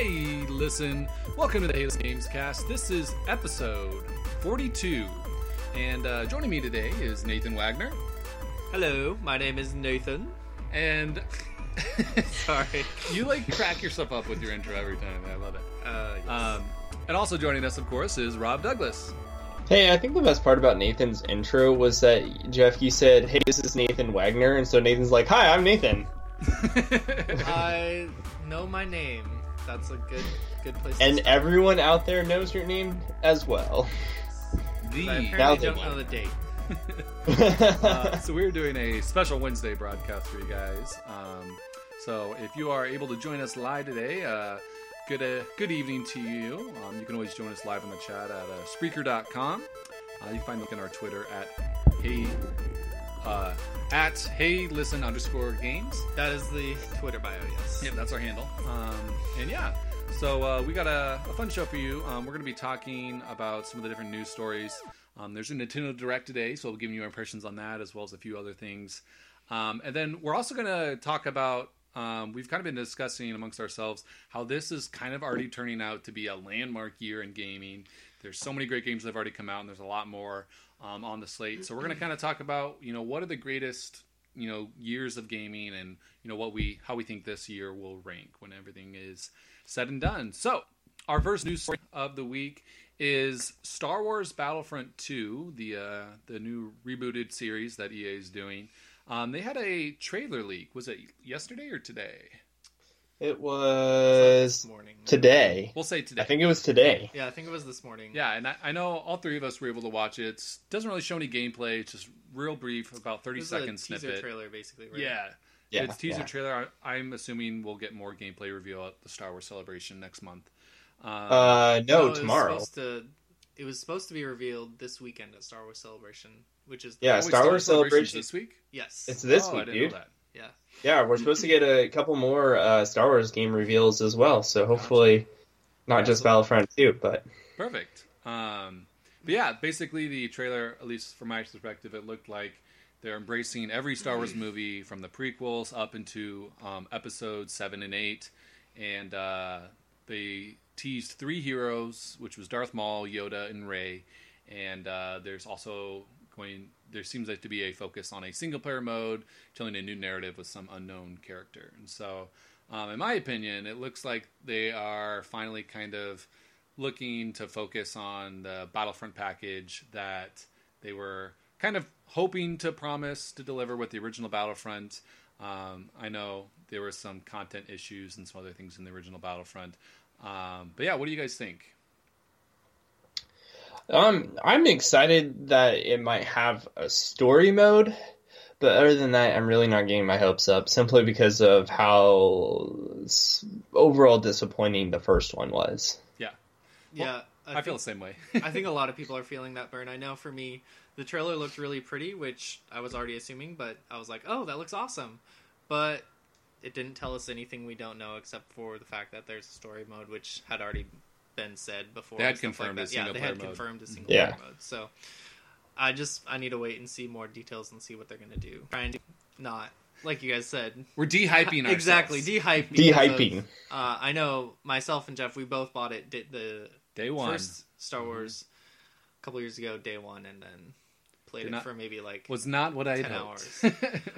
Hey, listen. Welcome to the Hey Listen Games Cast. This is episode 42. And uh, joining me today is Nathan Wagner. Hello, my name is Nathan. And Sorry. you like crack yourself up with your intro every time. I love it. Uh, yes. Um, and also joining us, of course, is Rob Douglas. Hey, I think the best part about Nathan's intro was that Jeff, you said, "Hey, this is Nathan Wagner," and so Nathan's like, "Hi, I'm Nathan." I know my name. That's a good good place. to And start. everyone out there knows your name as well. the But I Now apparently they don't know. know the date. uh, so we're doing a special Wednesday broadcast for you guys. Um, so if you are able to join us live today, uh, good uh, good evening to you. Um, you can always join us live in the chat at uh, Spreaker.com. Uh, you can find the link on our Twitter at hey uh, at hey listen underscore games. That is the Twitter bio. Yes. Yep, that's our handle. Um, and yeah, so uh, we got a, a fun show for you. Um, we're going to be talking about some of the different news stories. Um, there's a Nintendo Direct today, so we'll give you our impressions on that as well as a few other things. Um, and then we're also going to talk about. Um, we've kind of been discussing amongst ourselves how this is kind of already turning out to be a landmark year in gaming. There's so many great games that have already come out, and there's a lot more um, on the slate. So we're going to kind of talk about you know what are the greatest you know years of gaming and you know what we how we think this year will rank when everything is said and done. So our first news story of the week is Star Wars Battlefront 2, the uh, the new rebooted series that EA is doing. Um, they had a trailer leak. Was it yesterday or today? It This was morning. today. We'll say today. I think it was today. Yeah, I think it was this morning. Yeah, and I, I know all three of us were able to watch it. It doesn't really show any gameplay. It's just real brief, about It thirty was second a teaser trailer, basically. Right? Yeah, Yeah, it's teaser yeah. trailer. I, I'm assuming we'll get more gameplay reveal at the Star Wars Celebration next month. Um, Uh, no, it was tomorrow. supposed to- it was supposed to be revealed this weekend at Star Wars Celebration, which is Yeah, oh, Star Wars Celebration's Celebration. this week. yes, It's this oh, I week, didn't dude. Yeah. Yeah, we're supposed to get a couple more uh, Star Wars game reveals as well. So hopefully, not just Battlefront 2, but Perfect. Um, but yeah, basically the trailer, at least from my perspective, it looked like they're embracing every Star Wars movie from the prequels up into um, episodes seven and eight, and uh, they teased three heroes, which was Darth Maul, Yoda, and Rey, and uh, there's also going. There seems like to be a focus on a single player mode, telling a new narrative with some unknown character, and so. Um, in my opinion, it looks like they are finally kind of looking to focus on the Battlefront package that they were kind of hoping to promise to deliver with the original Battlefront. Um, I know there were some content issues and some other things in the original Battlefront. Um, but yeah, what do you guys think? Um, I'm excited that it might have a story mode, but other than that, I'm really not getting my hopes up simply because of how overall disappointing the first one was. Yeah. Yeah, I, feel the same way. I think a lot of people are feeling that burn. I know for me, the trailer looked really pretty, which I was already assuming, but I was like, oh, that looks awesome. But it didn't tell us anything we don't know except for the fact that there's a story mode, which had already been said before. They had and stuff confirmed like a that. Yeah, single they had mode. confirmed a single Yeah. player mode. So I just I need to wait and see more details and see what they're going to do. Trying to not like you guys said We're de-hyping ourselves. exactly de-hype. because of- Uh, I know myself and Jeff, we both bought it. Did the Day one. Star Wars a couple years ago, day one, and then played Did it not- for maybe like was not what I had 10 hoped.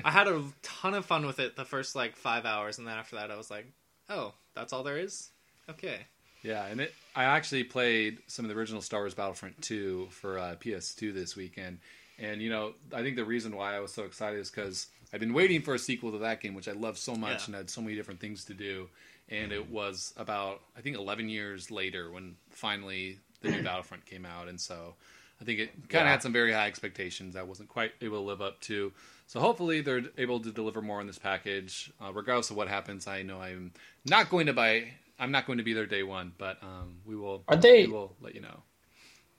I had a ton of fun with it the first like five hours, and then after that, I was like, oh, that's all there is. Okay, Yeah, and it, I actually played some of the original Star Wars Battlefront 2 for uh, PS2 this weekend. And, you know, I think the reason why I was so excited is because I've been waiting for a sequel to that game, which I love so much Yeah. and had so many different things to do. And it was about, I think, 11 years later when finally the new Battlefront came out. And so I think it kind of Yeah. had some very high expectations I wasn't quite able to live up to. So hopefully they're able to deliver more in this package. Uh, regardless of what happens, I know I'm not going to buy. I'm not going to be there day one, but um, we will. Aren't they- We will let you know.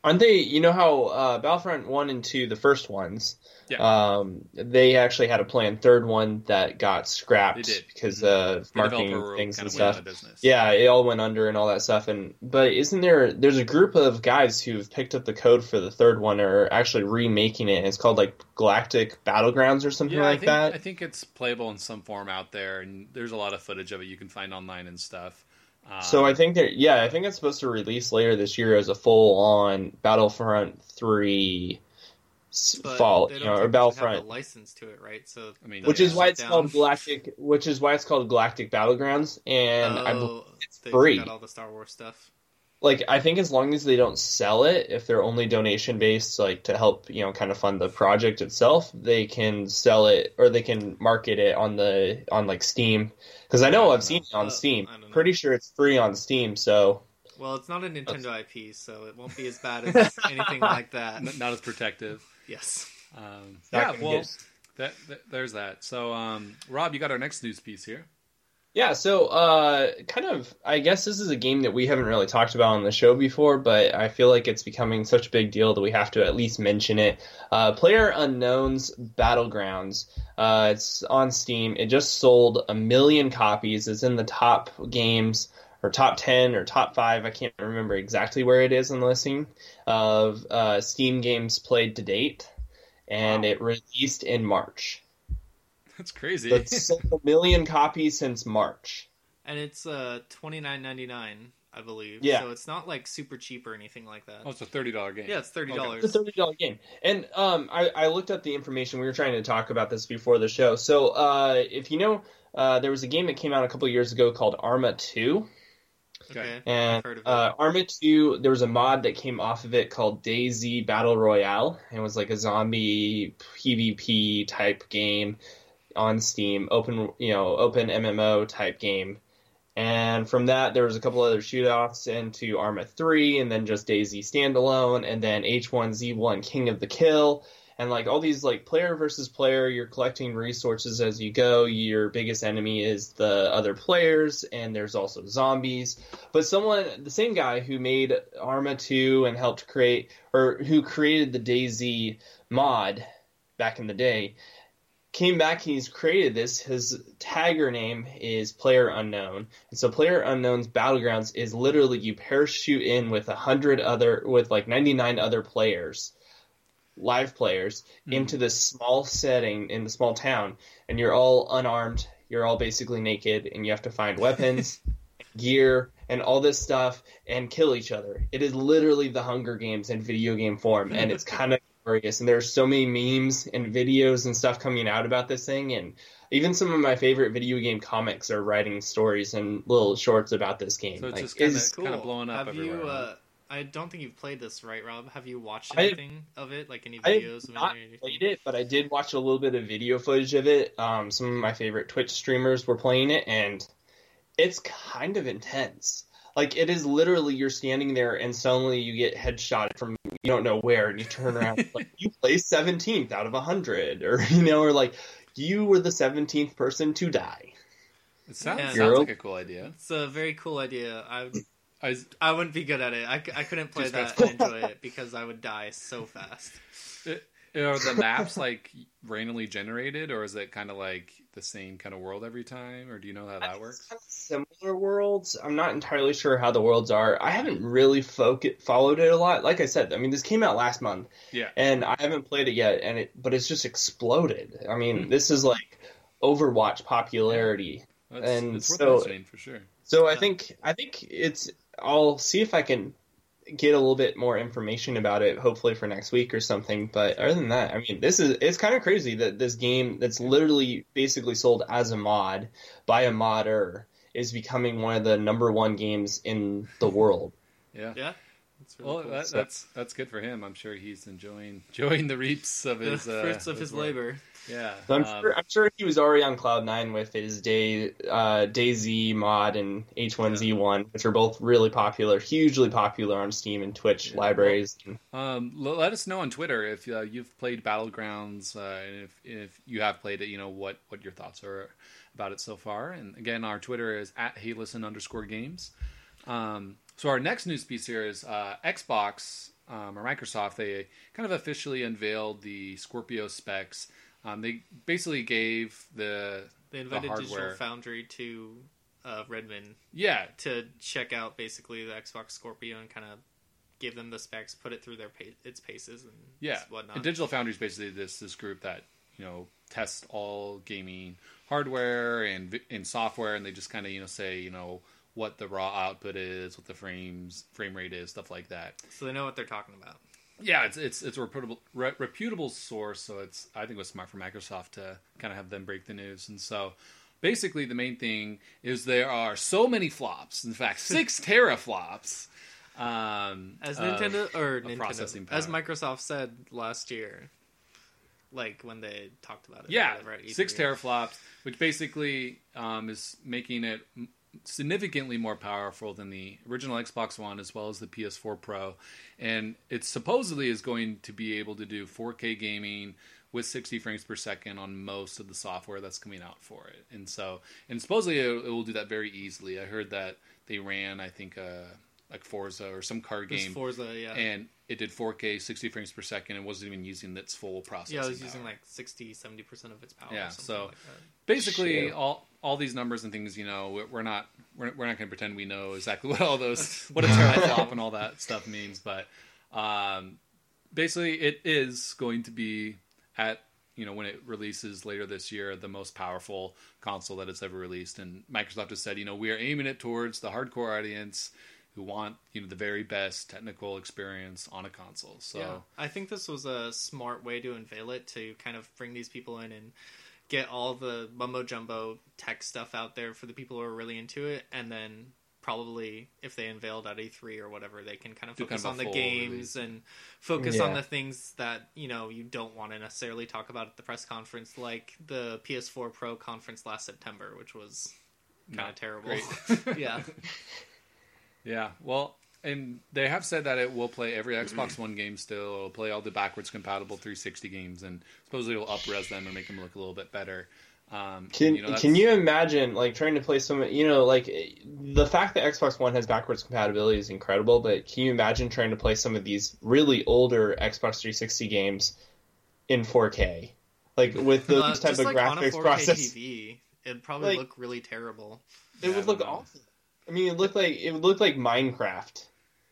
Aren't they? You know how uh, Battlefront one and two, the first ones, Yeah. um, they actually had a planned third one that got scrapped because Mhm. of marketing things and of went out stuff. Yeah, it all went under and all that stuff. And but isn't there? There's a group of guys who've picked up the code for the third one, or actually remaking it. It's called like Galactic Battlegrounds or something Yeah, I like think, that. I think it's playable in some form out there, and there's a lot of footage of it you can find online and stuff. Um, So I think that yeah, I think it's supposed to release later this year as a full on Battlefront three fall, they you don't know, or technically have Battlefront, a license to it, right? So I mean, which is why it's Down. called Galactic, which is why it's called Galactic Battlegrounds, and I believe oh, it's free. Got all the Star Wars stuff. Like I think as long as they don't sell it, if they're only donation based, like to help you know kind of fund the project itself, they can sell it or they can market it on the on like Steam. Because I know I I've don't seen it on Uh, Steam. I don't. Pretty sure it's free on Steam. So Well, it's not a Nintendo IP, so it won't be as bad as anything like that. Not as protective. Yes. Um, yeah, well, that, that, there's that. So, um, Rob, you got our next news piece here. Yeah, so uh, kind of, I guess this is a game that we haven't really talked about on the show before, but I feel like it's becoming such a big deal that we have to at least mention it. Uh, Player Unknown's Battlegrounds. Uh, it's on Steam. It just sold a million copies. It's in the top games or top 10 or top 5. I can't remember exactly where it is on the listing of uh, Steam games played to date. And Wow. it released in March. That's crazy. So it's sold a million copies since March. And it's uh twenty nine ninety nine, I believe. Yeah. So it's not like super cheap or anything like that. oh, it's a thirty dollar game. yeah, it's thirty dollars. It's a thirty dollar game, and um, I, I looked up the information. We were trying to talk about this before the show. So, uh, if you know, uh, there was a game that came out a couple years ago called Arma Two, Okay. and I've heard of it. uh, Arma Two, there was a mod that came off of it called DayZ Battle Royale, and it was like a zombie PvP type game on Steam, open you know open MMO type game. And from that, there was a couple other shootouts into Arma 3, and then just DayZ standalone, and then H1Z1 King of the Kill, and like all these like player versus player, you're collecting resources as you go. Your biggest enemy is the other players, and there's also zombies. But someone, the same guy who made Arma 2 and helped create, or who created the DayZ mod back in the day, came back and he's created this. His tagger name is Player Unknown, and so Player Unknown's Battlegrounds is literally you parachute in with a hundred other, with like ninety nine other players, live players, Mhm. into this small setting in the small town, and you're all unarmed. You're all basically naked, and you have to find weapons, gear, and all this stuff, and kill each other. It is literally the Hunger Games in video game form, and it's kind of hilarious. And there's so many memes and videos and stuff coming out about this thing, and even some of my favorite video game comics are writing stories and little shorts about this game. So it's Like, just kinda- it's- Kinda blowing up Have everywhere, you? Uh, I don't think you've played this, right, Rob? Have you watched I- anything of it? Like any I have videos of not anything? played it, but I did watch a little bit of video footage of it. Um, some of my favorite Twitch streamers were playing it, and it's kind of intense. Like it is literally you're standing there and suddenly you get headshot from you don't know where, and you turn around like you placed seventeenth out of hundred, or you know, or like you were the seventeenth person to die. It sounds, Yeah. sounds like a cool idea. It's a very cool idea. I I, I wouldn't be good at it. I, I couldn't play that fast. and enjoy it because I would die so fast. are the maps like randomly generated, or is it kind of like the same kind of world every time, or do you know how that works? Similar worlds. I'm not entirely sure how the worlds are. I haven't really foc- followed it a lot. Like I said, I mean, this came out last month. Yeah. and I haven't played it yet, and it but it's just exploded. I mean, Hmm. this is like Overwatch popularity. That's, And it's worth so- mentioning for sure. So I think I think it's. I'll see if I can get a little bit more information about it, hopefully for next week or something. But other than that, I mean, this is it's kind of crazy that this game that's literally basically sold as a mod by a modder is becoming one of the number one games in the world. Yeah. Yeah, it's really Well, cool. that, So- that's that's good for him. I'm sure he's enjoying enjoying the reaps of the his uh, fruits of his work. labor. Yeah, So I'm um, sure I'm sure he was already on cloud nine with his day uh, DayZ mod and H1Z1, which are both really popular, hugely popular on Steam and Twitch Yeah. libraries. Um, l- let us know on Twitter if uh, you've played Battlegrounds uh, and if, if you have played it, you know what, what your thoughts are about it so far. And again, our Twitter is at HeyListen underscore games. Um, so our next news piece here is uh, Xbox um, or Microsoft. They kind of officially unveiled the Scorpio specs. Um, they basically gave the They invited hardware. Digital Foundry to uh, Redmond yeah to check out basically the Xbox Scorpio and kind of give them the specs, put it through their its paces and Yeah, whatnot. and Digital Foundry is basically this this group that you know tests all gaming hardware and and software, and they just kind of you know say you know what the raw output is, what the frames frame rate is, stuff like that. So they know what they're talking about. Yeah, it's it's it's a reputable re- reputable source, so it's I think it was smart for Microsoft to kind of have them break the news, and so basically the main thing is there are so many flops. In fact, six teraflops. Um, As of- Nintendo or of Nintendo, processing as. Microsoft said last year, like when they talked about it. Yeah, whatever six teraflops, which basically um, is making it significantly more powerful than the original Xbox One as well as the PS4 Pro, and it supposedly is going to be able to do 4K gaming with 60 frames per second on most of the software that's coming out for it, and so and supposedly it, it will do that very easily. I heard that they ran, I think, uh, like Forza or some card It was game. Forza, yeah. and it did 4K 60 frames per second and wasn't even using its full processing yeah, it was power. using like 60, 70% of its power. Yeah, or something so- like that. basically Shit. all all these numbers and things you know we're, we're not we're, we're not going to pretend we know exactly what all those what a teraflop and all that stuff means but um basically it is going to be at you know when it releases later this year the most powerful console that it's ever released and microsoft has said you know we are aiming it towards the hardcore audience who want you know the very best technical experience on a console. So yeah, I think this was a smart way to unveil it to kind of bring these people in and get all the mumbo jumbo tech stuff out there for the people who are really into it, and then probably if they unveiled at E3 or whatever, they can kind of Do kind focus of on the games release. and focus on the things that you know you don't want to necessarily talk about at the press conference, like the PS4 Pro conference last September, which was kind Not of terrible. yeah, Yeah, well, and they have said that it will play every Xbox One game still. It'll play all the backwards compatible 360 games, and supposedly it'll up-res them and make them look a little bit better. Um, Can you know, can you imagine like trying to play some you know like the fact that Xbox One has backwards compatibility is incredible, but can you imagine trying to play some of these really older Xbox 360 games in 4K, like with those Uh, type just of like on a graphics 4K process? TV, it'd probably Like- look really terrible. It Yeah, would look don't awesome. I mean, it looked like it looked like Minecraft.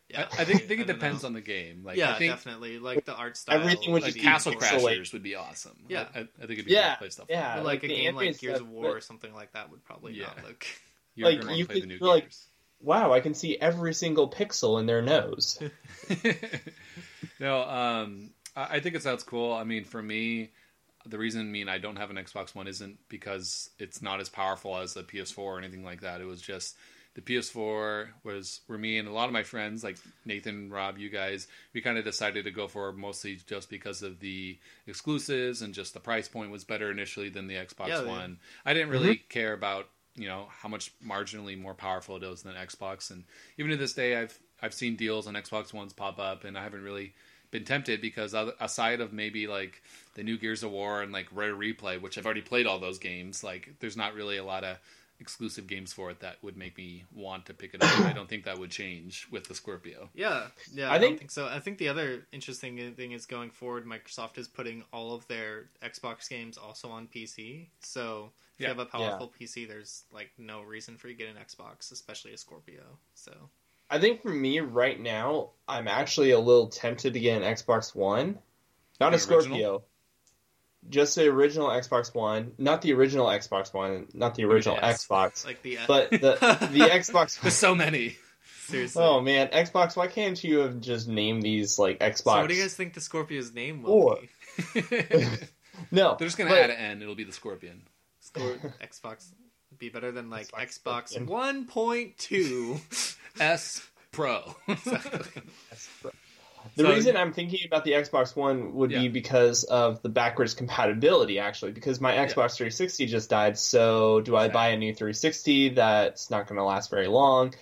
Yeah, I, I think, think it depends know. on the game. Like, yeah, I think definitely. Like the art style, Everything would like just Castle Crashers would be awesome. Yeah. I, I think it'd be Yeah, fun to play stuff. yeah. Like, like a the game like Gears stuff, of War but- or something like that would probably Yeah. not look. You're like, you play the could new like- games. Wow, I can see every single pixel in their nose. no, um, I I think it sounds cool. I mean, for me, the reason I mean I don't have an Xbox One isn't because it's not as powerful as a PS4 or anything like that. It was just the PS4 was where me and a lot of my friends, like Nathan, Rob, you guys, we kind of decided to go for mostly just because of the exclusives and just the price point was better initially than the Xbox Yeah, yeah. One. I didn't really mm-hmm. care about you know how much marginally more powerful it is than Xbox, and even to this day, I've I've seen deals on Xbox Ones pop up, and I haven't really been tempted because other- aside of maybe like the new Gears of War and like Rare Replay, which I've already played all those games, like there's not really a lot of exclusive games for it that would make me want to pick it up. I don't think that would change with the Scorpio. Yeah, yeah. I I, think- don't think so. I think the other interesting thing is going forward, Microsoft is putting all of their Xbox games also on PC. So if Yeah. you have a powerful PC, there's like no reason for you to get an Xbox, especially a Scorpio. So I think for me right now, I'm actually a little tempted to get an Xbox One, not The a Scorpio, just the original Xbox One, not the original Xbox One, not the original Yes. Xbox, like the uh, but the the Xbox. There's so many. seriously. Oh man, Xbox! Why can't you have just named these like Xbox? so what do you guys think the Scorpio's name will Or- be? No, they're just gonna but- add an N. It'll be the Scorpion. Scor- Xbox be better than like Xbox Xbox Scorpion. One Point Two. S Pro. The So- reason I'm thinking about the Xbox One would Yeah. be because of the backwards compatibility, actually, because my Xbox 360 just died. So, do I buy a new 360 that's not going to last very long?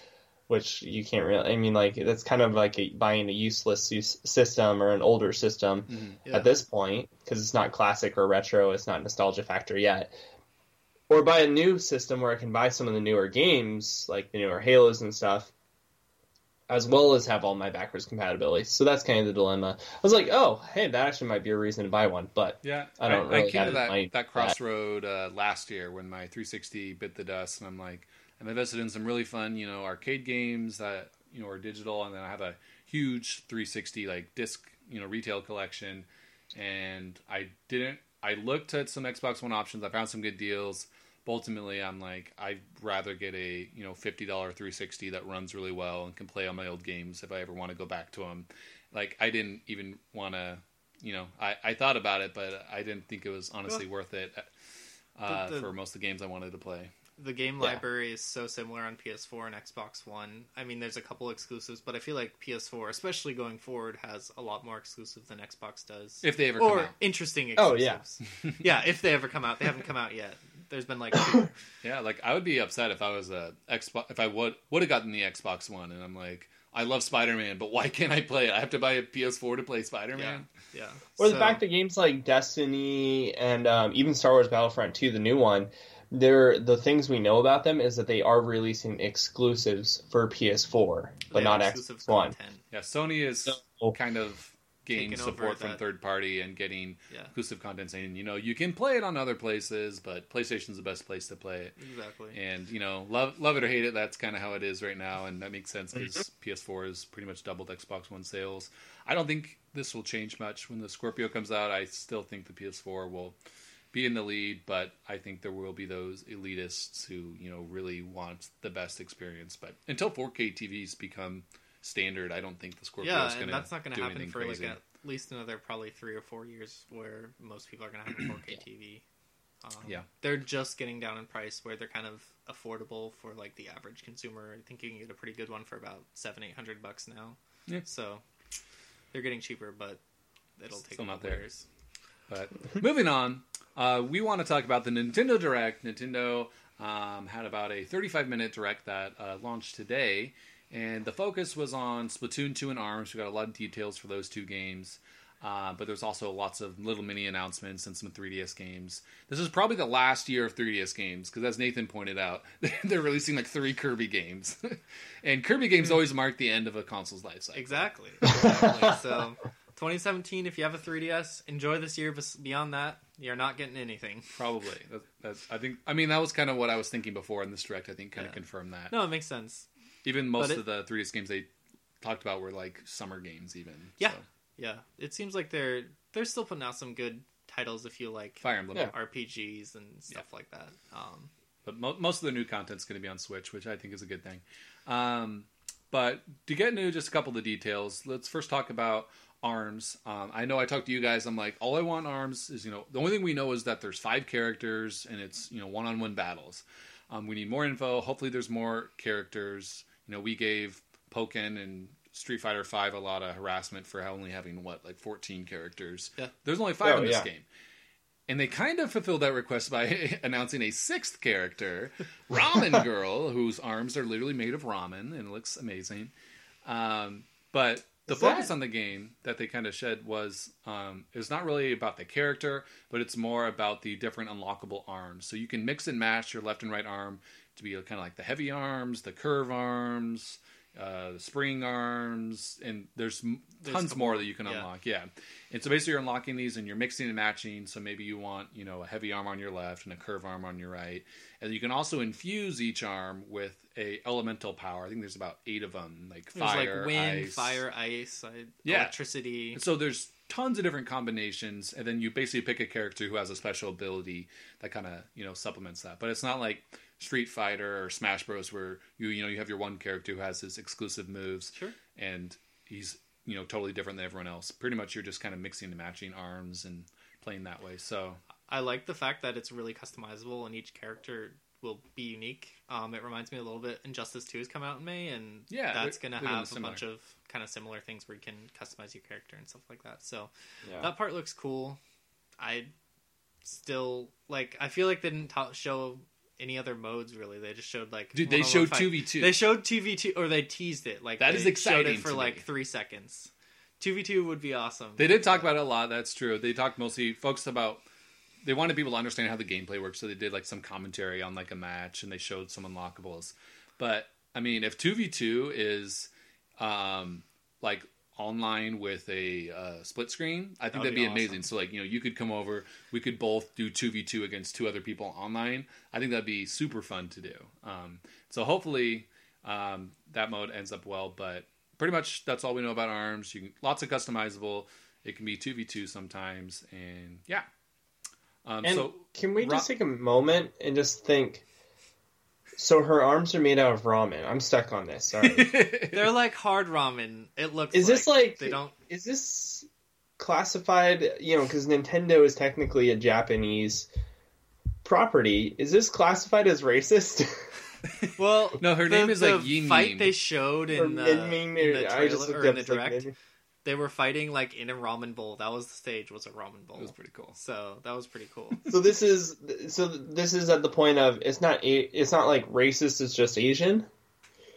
Which you can't really. I mean, like that's kind of like a, buying a useless use system or an older system Mhm. Yeah. at this point because it's not classic or retro. It's not nostalgia factor yet. Or buy a new system where I can buy some of the newer games, like the newer Halos and stuff, as well as have all my backwards compatibility. So that's kind of the dilemma. I was like, oh, hey, that actually might be a reason to buy one, but Yeah, I don't really came have to that, that crossroad uh, last year when my 360 bit the dust, and I'm like, I'm invested in some really fun, you know, arcade games that you know are digital, and then I have a huge 360 like disc, you know, retail collection, and I didn't. I looked at some Xbox One options. I found some good deals, But ultimately, I'm like, I'd rather get a you know fifty dollar 360 that runs really well and can play on my old games if I ever want to go back to them. Like I didn't even want to, you know, I, I thought about it, but I didn't think it was honestly worth it uh, the- for most of the games I wanted to play. The game Yeah. library is so similar on PS4 and Xbox One. I mean, there's a couple exclusives, but I feel like PS4, especially going forward, has a lot more exclusive than Xbox does. If they ever or come out. interesting Oh, yeah. yeah, if they ever come out. They haven't come out yet. There's been like. Yeah, like I would be upset if I was a Xbox if I would would have gotten the Xbox One and I'm like, I love Spider Man, but why can't I play it? I have to buy a PS4 to play Spider Man. yeah. Or the fact that games like Destiny and um, even Star Wars Battlefront 2, the new one, they're the things we know about them is that they are releasing exclusives for PS4, but they not exclusive Xbox One. content. Yeah, Sony is So- kind of gained support from that- third party and getting Yeah. exclusive content saying, you know, you can play it on other places, but PlayStation's the best place to play it. Exactly. And you know, love love it or hate it, that's kind of how it is right now, and that makes sense because PS4 has pretty much doubled Xbox One sales. I don't think this will change much when the Scorpio comes out. I still think the PS4 will be in the lead, but I think there will be those elitists who you know really want the best experience. But until 4K TVs become standard, I don't think the Scorpio yeah, is going to that's not going to happen for crazy. like at least another probably three or four years, where most people are going to have a 4K TV. Um, Yeah. they're just getting down in price where they're kind of affordable for like the average consumer. I think you can get a pretty good one for about seven, eight hundred bucks now. Yeah. So they're getting cheaper, but it'll take Still a not couple there. years. But moving on, uh, we want to talk about the Nintendo Direct. Nintendo um, had about a 35 minute direct that uh, launched today, and the focus was on Splatoon 2 and ARMS. We got a lot of details for those two games. Uh, but there's also lots of little mini announcements and some 3DS games. This is probably the last year of 3DS games because, as Nathan pointed out, they're releasing like three Kirby games, and Kirby games always mark the end of a console's life cycle. Exactly. exactly. so 2017, if you have a 3DS, enjoy this year. But beyond that, you're not getting anything. Probably. That, that's, I think. I mean, that was kind of what I was thinking before in this direct. I think kind of confirmed that. No, it makes sense. Even most it- of the 3DS games they talked about were like summer games. Even Yeah. So, Yeah, it seems like they're they're still putting out some good titles if you like Fire Emblem. Yeah. RPGs and stuff like that. Um, But mo- most of the new content's going to be on Switch, which I think is a good thing. Um, but to get into just a couple of the details, let's first talk about arms. Um, I know I talked to you guys. I'm like, all I want arms is you know the only thing we know is that there's five characters and it's you know one on one battles. Um, we need more info. Hopefully, there's more characters. You know, we gave Pokken and Street Fighter Five a lot of harassment for only having what like 14 characters. Yeah. There's only five Oh, in this yeah. game. And they kind of fulfilled that request by announcing a sixth character, Ramen Girl, whose arms are literally made of ramen and it looks amazing. Um, but the Is focus that- on the game that they kind of shed was um, it was not really about the character, but it's more about the different unlockable arms. So you can mix and match your left and right arm to be kind of like the heavy arms, the curve arms, uh, the spring arms, and there's, There's tons more that you can yeah. unlock. Yeah, and so basically you're unlocking these and you're mixing and matching. So maybe you want you know a heavy arm on your left and a curve arm on your right, and you can also infuse each arm with a elemental power. I think there's about eight of them, like there's fire, like wind, ice. fire, ice, uh, Yeah. electricity. So there's tons of different combinations, and then you basically pick a character who has a special ability that kind of you know supplements that. But it's not like Street Fighter or Smash Bros. where you you know you have your one character who has his exclusive moves, Sure. and he's you know totally different than everyone else. Pretty much you're just kind of mixing and matching arms and playing that way. So I like the fact that it's really customizable and each character will be unique. Um, it reminds me a little bit. Injustice Two has come out in May, and Yeah, that's going to have a bunch of kind of similar things where you can customize your character and stuff like that. So Yeah. that part looks cool. I still like. I feel like they didn't ta- show any other modes really. They just showed like dude, they showed two v two. They showed two v two, or they teased it. Like That is exciting it for like three seconds. Two v two would be awesome. They did talk about it a lot. That's true. They talked mostly folks about they wanted people to understand how the gameplay works, so they did like some commentary on like a match and they showed some unlockables. But I mean, if two v two is um, like online with a uh, split screen, I think That would that'd be be, amazing. So like you know you could come over, we could both do two v two against two other people online. I think that'd be super fun to do. Um, so hopefully um, that mode ends up well, but pretty much that's all we know about arms. You can lots of customizable. It can be two v two sometimes, and yeah. Um, And so can we Ra- just take a moment and just think? So her arms are made out of ramen. I'm stuck on this. Sorry. They're like hard ramen. It looks. Is this like they don't? Is this classified? You know, because Nintendo is technically a Japanese property. Is this classified as racist? Well, No, her the, name is, the like, Yin fight Yin. they showed Or in the, Min-Min, in the or- trailer I just or in the it's like direct. Min-Min. They were fighting like in a ramen bowl. That was the stage. Was a ramen bowl. it was pretty cool. So that was pretty cool. So this is so this is at the point of it's not it's not like racist. It's just Asian.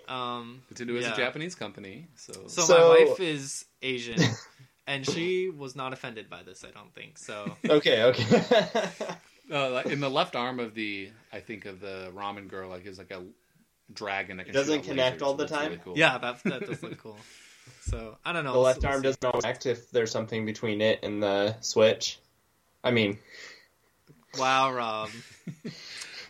Um, Nintendo is yeah. a Japanese company, so, So, So- my wife is Asian, and she was not offended by this. I don't think so. Okay, okay. uh, in the left arm of the, I think of the ramen girl, like is like a dragon that can Doesn't shoot connect lasers. all the That's really time? cool. Yeah, that that does look cool. So I don't know. the left we'll arm see. doesn't always act if there's something between it and the switch. I mean, Wow, Rob.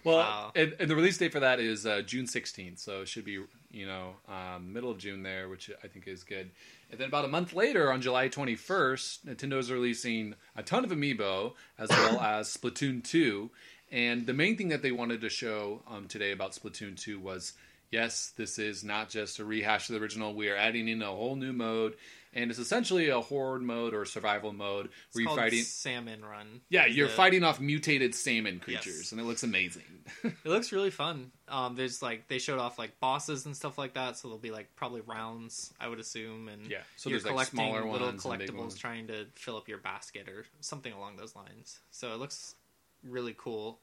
Well, Wow. and, and the release date for that is uh, June 16th, so it should be you know um, middle of June there, which I think is good. And then about a month later, on July 21st, Nintendo is releasing a ton of amiibo as well as Splatoon 2. And the main thing that they wanted to show um, today about Splatoon 2 was yes, this is not just a rehash of the original. We are adding in a whole new mode, and it's essentially a horde mode or survival mode It's where you're fighting. Salmon Run. Yeah, you're the- fighting off mutated salmon creatures, Yes. and it looks amazing. It looks really fun. Um, there's like they showed off like bosses and stuff like that, so there'll be like probably rounds, I would assume, and Yeah, so you're like, collecting smaller little collectibles trying to fill up your basket or something along those lines. So it looks really cool.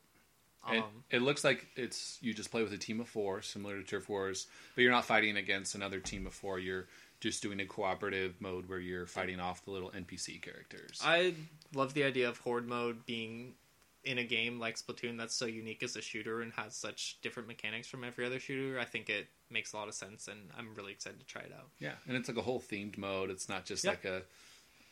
Um, It, it looks like it's you just play with a team of four, similar to Turf Wars, but you're not fighting against another team of four. You're just doing a cooperative mode where you're fighting off the little NPC characters. I love the idea of horde mode being in a game like Splatoon that's so unique as a shooter and has such different mechanics from every other shooter. I think it makes a lot of sense, and I'm really excited to try it out. yeah, and it's like a whole themed mode. It's not just Yep. like a.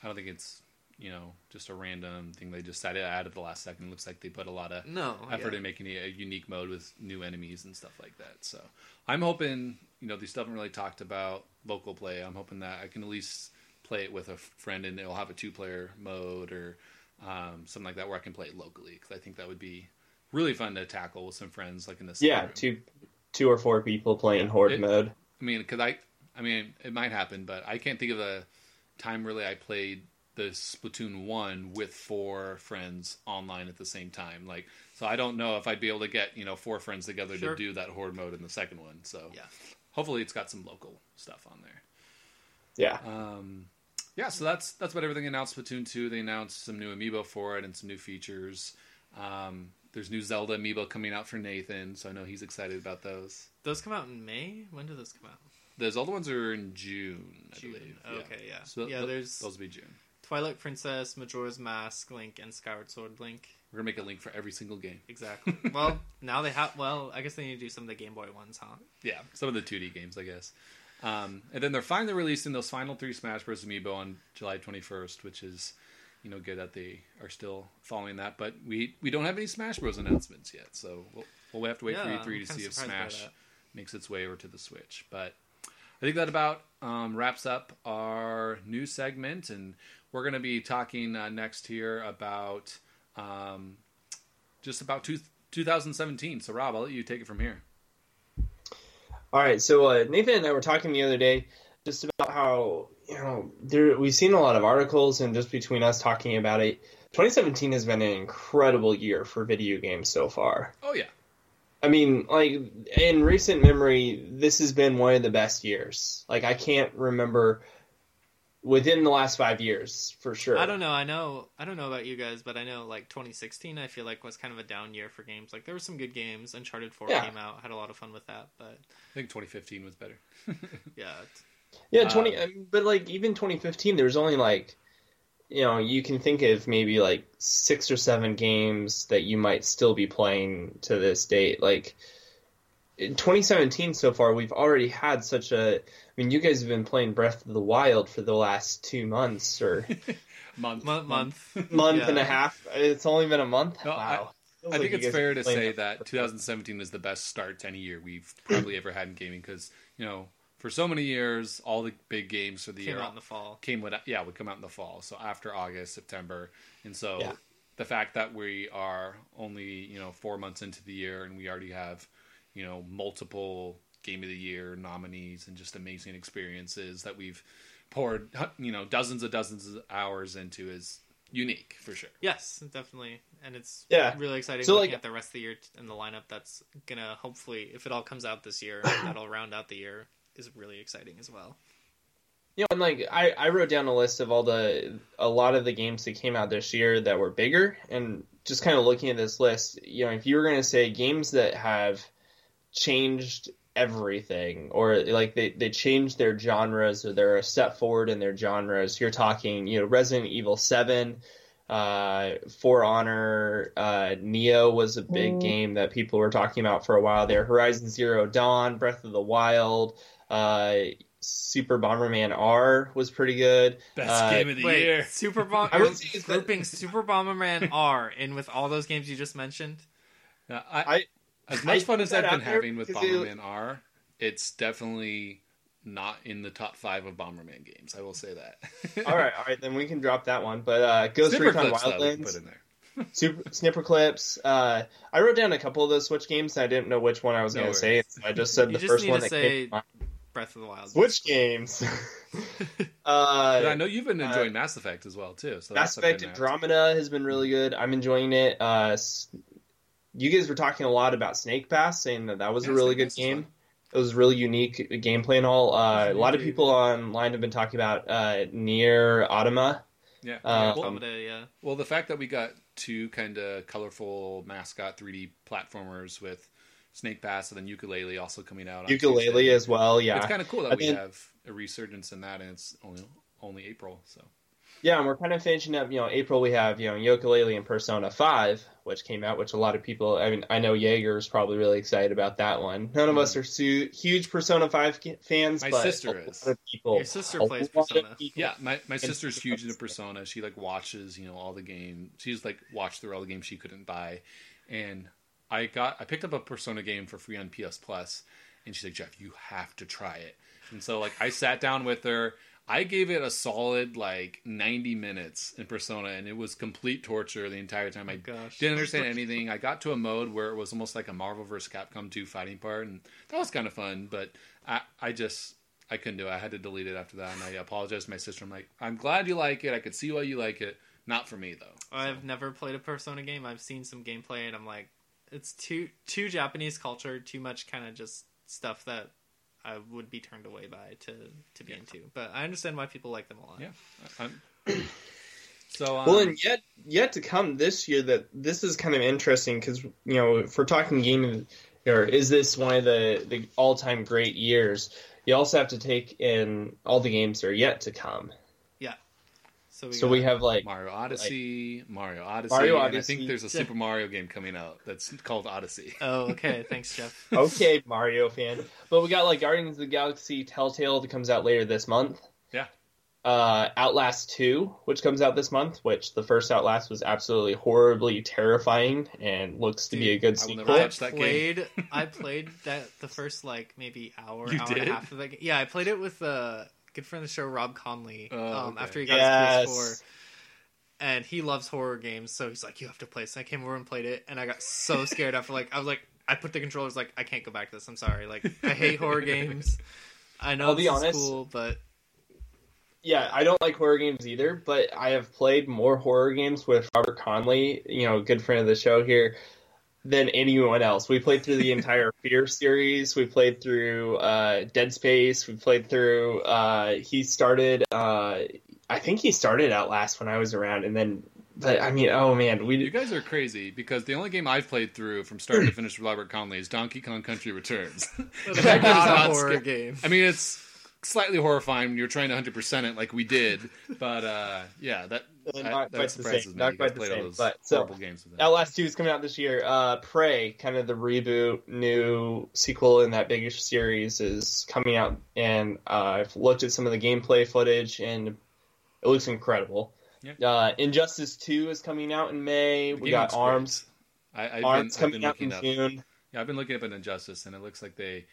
I don't think it's you know just a random thing they just decided to add at the last second. It looks like they put a lot of No, effort yeah. in making a unique mode with new enemies and stuff like that. So I'm hoping, you know, they still haven't really talked about local play. I'm hoping that I can at least play it with a friend and it'll have a two player mode or um, something like that where I can play it locally because I think that would be really fun to tackle with some friends like in this. yeah, two two or four people playing horde It- mode. I mean, because I, I mean, it might happen, but I can't think of a time really I played the Splatoon one with four friends online at the same time. Like, so I don't know if I'd be able to get you know four friends together Sure. to do that horde mode in the second one. So Yeah. hopefully it's got some local stuff on there. Yeah, Um, yeah, so that's that's about everything announced. Splatoon two, they announced some new amiibo for it and some new features. Um, there's new Zelda amiibo coming out for Nathan, so I know he's excited about those. Those come out in May. When do those come out? The Zelda ones are in June, I June. believe. Okay, yeah. So yeah, th- there's those will be June. Twilight Princess, Majora's Mask, Link, and Skyward Sword Link. We're gonna make a link for every single game. Exactly. well, now they have. Well, I guess they need to do some of the Game Boy ones, huh? Yeah, some of the 2D games, I guess. Um, and then they're finally releasing those final three Smash Bros. Amiibo on July 21st, which is, you know, good that they are still following that. But we we don't have any Smash Bros. announcements yet, so we'll, we'll have to wait Yeah, for I'm E3 to see if Smash makes its way over to the Switch. But I think that about um, wraps up our new segment, and we're going to be talking uh, next here about um, just about two, 2017. So, Rob, I'll let you take it from here. All right, so uh, Nathan and I were talking the other day just about how you know there we've seen a lot of articles and just between us talking about it. 2017 has been an incredible year for video games so far. Oh yeah. I mean, like in recent memory, this has been one of the best years. Like I can't remember within the last five years for sure. I don't know. I know. I don't know about you guys, but I know like 2016. I feel like was kind of a down year for games. Like there were some good games. Uncharted 4 Yeah. came out. Had a lot of fun with that. But I think 2015 was better. yeah, Yeah, twenty. Um, but like even 2015, there was only like, you know, you can think of maybe like six or seven games that you might still be playing to this date. Like in 2017 so far, we've already had such a. I mean, you guys have been playing Breath of the Wild for the last two months or Month, month, month. month Yeah. and a half. It's only been a month. No, wow. Feels I like think you it's fair to say that 2017 is the best start to any year we've probably ever had in gaming because you know for so many years all the big games for the Came year out in the fall. came with yeah would come out in the fall so after August September and so Yeah. the fact that we are only you know four months into the year and we already have you know multiple game of the year nominees and just amazing experiences that we've poured you know dozens of dozens of hours into is unique for sure. Yes, definitely, and it's Yeah. really exciting So, looking like- at the rest of the year t- and the lineup. That's gonna hopefully, if it all comes out this year, that'll round out the year. Is really exciting as well. You know, and like I, I wrote down a list of all the a lot of the games that came out this year that were bigger, and just kind of looking at this list, you know, if you were going to say games that have changed everything, or like they they changed their genres, or they're a step forward in their genres, you're talking, you know, Resident Evil Seven, uh, For Honor, uh, Nioh was a big game that people were talking about for a while there. Horizon Zero Dawn, Breath of the Wild, uh, Super Bomberman R was pretty good. Best Uh, game of the Wait, year. Super Bomb. I would say grouping Super Bomberman R in with all those games you just mentioned. Yeah, I, I- as I much fun as I've been there having with because it- Bomberman R, it's definitely not in the top five of Bomberman games. I will say that. all right, all right, then we can drop that one. But uh, Ghost Snipper Recon clips, though, Wildlands, put in there. Super Snipper Clips. Uh, I wrote down a couple of those Switch games. And I didn't know which one I was No going to say. so I just said You the just first need one to that came say to mind. Breath of the Wild. Switch games. But uh, I know you've been uh, enjoying Mass Effect as well too. So Mass that's up in Effect. Andromeda has been really good. I'm enjoying it. Uh, s- you guys were talking a lot about Snake Pass, saying that that was Yeah, a really Snake good Pass game. It was really unique gameplay and all. Uh, a lot of people online have been talking about uh, NieR Automata. Yeah. Uh, well, yeah. well, the fact that we got two kind of colorful mascot 3D platformers with Snake Pass and then Yooka-Laylee also coming out. Yooka-Laylee Tuesday. as well, yeah. It's kind of cool that I we mean- have a resurgence in that, and it's only only April. So Yeah, and we're kind of finishing up. You know, April we have you know Yooka-Laylee and Persona Five, which came out, which a lot of people. I mean, I know Jaeger is probably really excited about that one. None of mm. us are su- huge Persona Five fans, My but sister a is. of people. Your sister plays Persona. yeah, my my sister's huge into Persona. She like watches you know all the game. She's like watched through all the games she couldn't buy, and I got I picked up a Persona game for free on PS Plus, and she's like Jeff, you have to try it. And so like I sat down with her. I gave it a solid like 90 minutes in Persona, and it was complete torture the entire time. Oh I Gosh. didn't understand anything. I got to a mode where it was almost like a Marvel vs. Capcom 2 fighting part, and that was kind of fun. But I, I just I couldn't do it. I had to delete it after that, and I apologized to my sister. I'm like, I'm glad you like it. I could see why you like it. Not for me though. I've never played a Persona game. I've seen some gameplay, and I'm like, it's too too Japanese culture, too much kind of just stuff that I would be turned away by to to be Yeah. into. But I understand why people like them a lot. Yeah. I'm, so um, Well, and yet yet to come this year that this is kind of interesting because you know if we're talking gaming, or is this one of the the all time great years? You also have to take in all the games that are yet to come. So we, So got- we have like Mario Odyssey, Mario Odyssey, Mario and I think there's a Super Mario game coming out that's called Odyssey. Oh, okay. Thanks, Jeff. okay, Mario fan. But we got like Guardians of the Galaxy Telltale that comes out later this month. Yeah. Uh, Outlast 2, which comes out this month, which the first Outlast was absolutely horribly terrifying and looks to be a good I will sequel. never I touch that game. played. I played that the first like maybe hour, You hour did? and a half of that. Game. Yeah, I played it with a good friend of the show, Rob Conley. Oh, um, okay. after he got his PS4, and he loves horror games, so he's like, "You have to play." So I came over and played it, and I got so scared after like I was like, I put the controllers like, I can't go back to this. I'm sorry. Like I hate horror games. I know I'll this be is honest. cool, but Yeah, I don't like horror games either, but I have played more horror games with Robert Conley, you know, good friend of the show here, than anyone else. We played through the entire Fear series. We played through uh, Dead Space. We played through. Uh, he started. Uh, I think he started Outlast when I was around, and then. But I mean, oh man, we. You guys are crazy because the only game I've played through from start to finish with Robert Conley is Donkey Kong Country Returns. that's That not a horror sca- game. I mean, it's slightly horrifying when you're trying to 100% it like we did, but uh, yeah, that, Uh, not quite the same, me. not quite the same, but so- games. Outlast Two is coming out this year. Uh, Prey, kind of the reboot, new sequel in that biggish series, is coming out, and uh, I've looked at some of the gameplay footage, and it looks incredible. Yeah. Uh, Injustice Two is coming out in May. The we got great. Arms. I, I've Arms been, coming out in up. June. Yeah, I've been looking up an Injustice, and it looks like they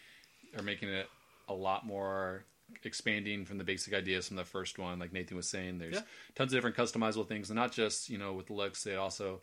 are making it a lot more expanding from the basic ideas from the first one. Like Nathan was saying, there's Yeah. tons of different customizable things, and not just you know with looks. It also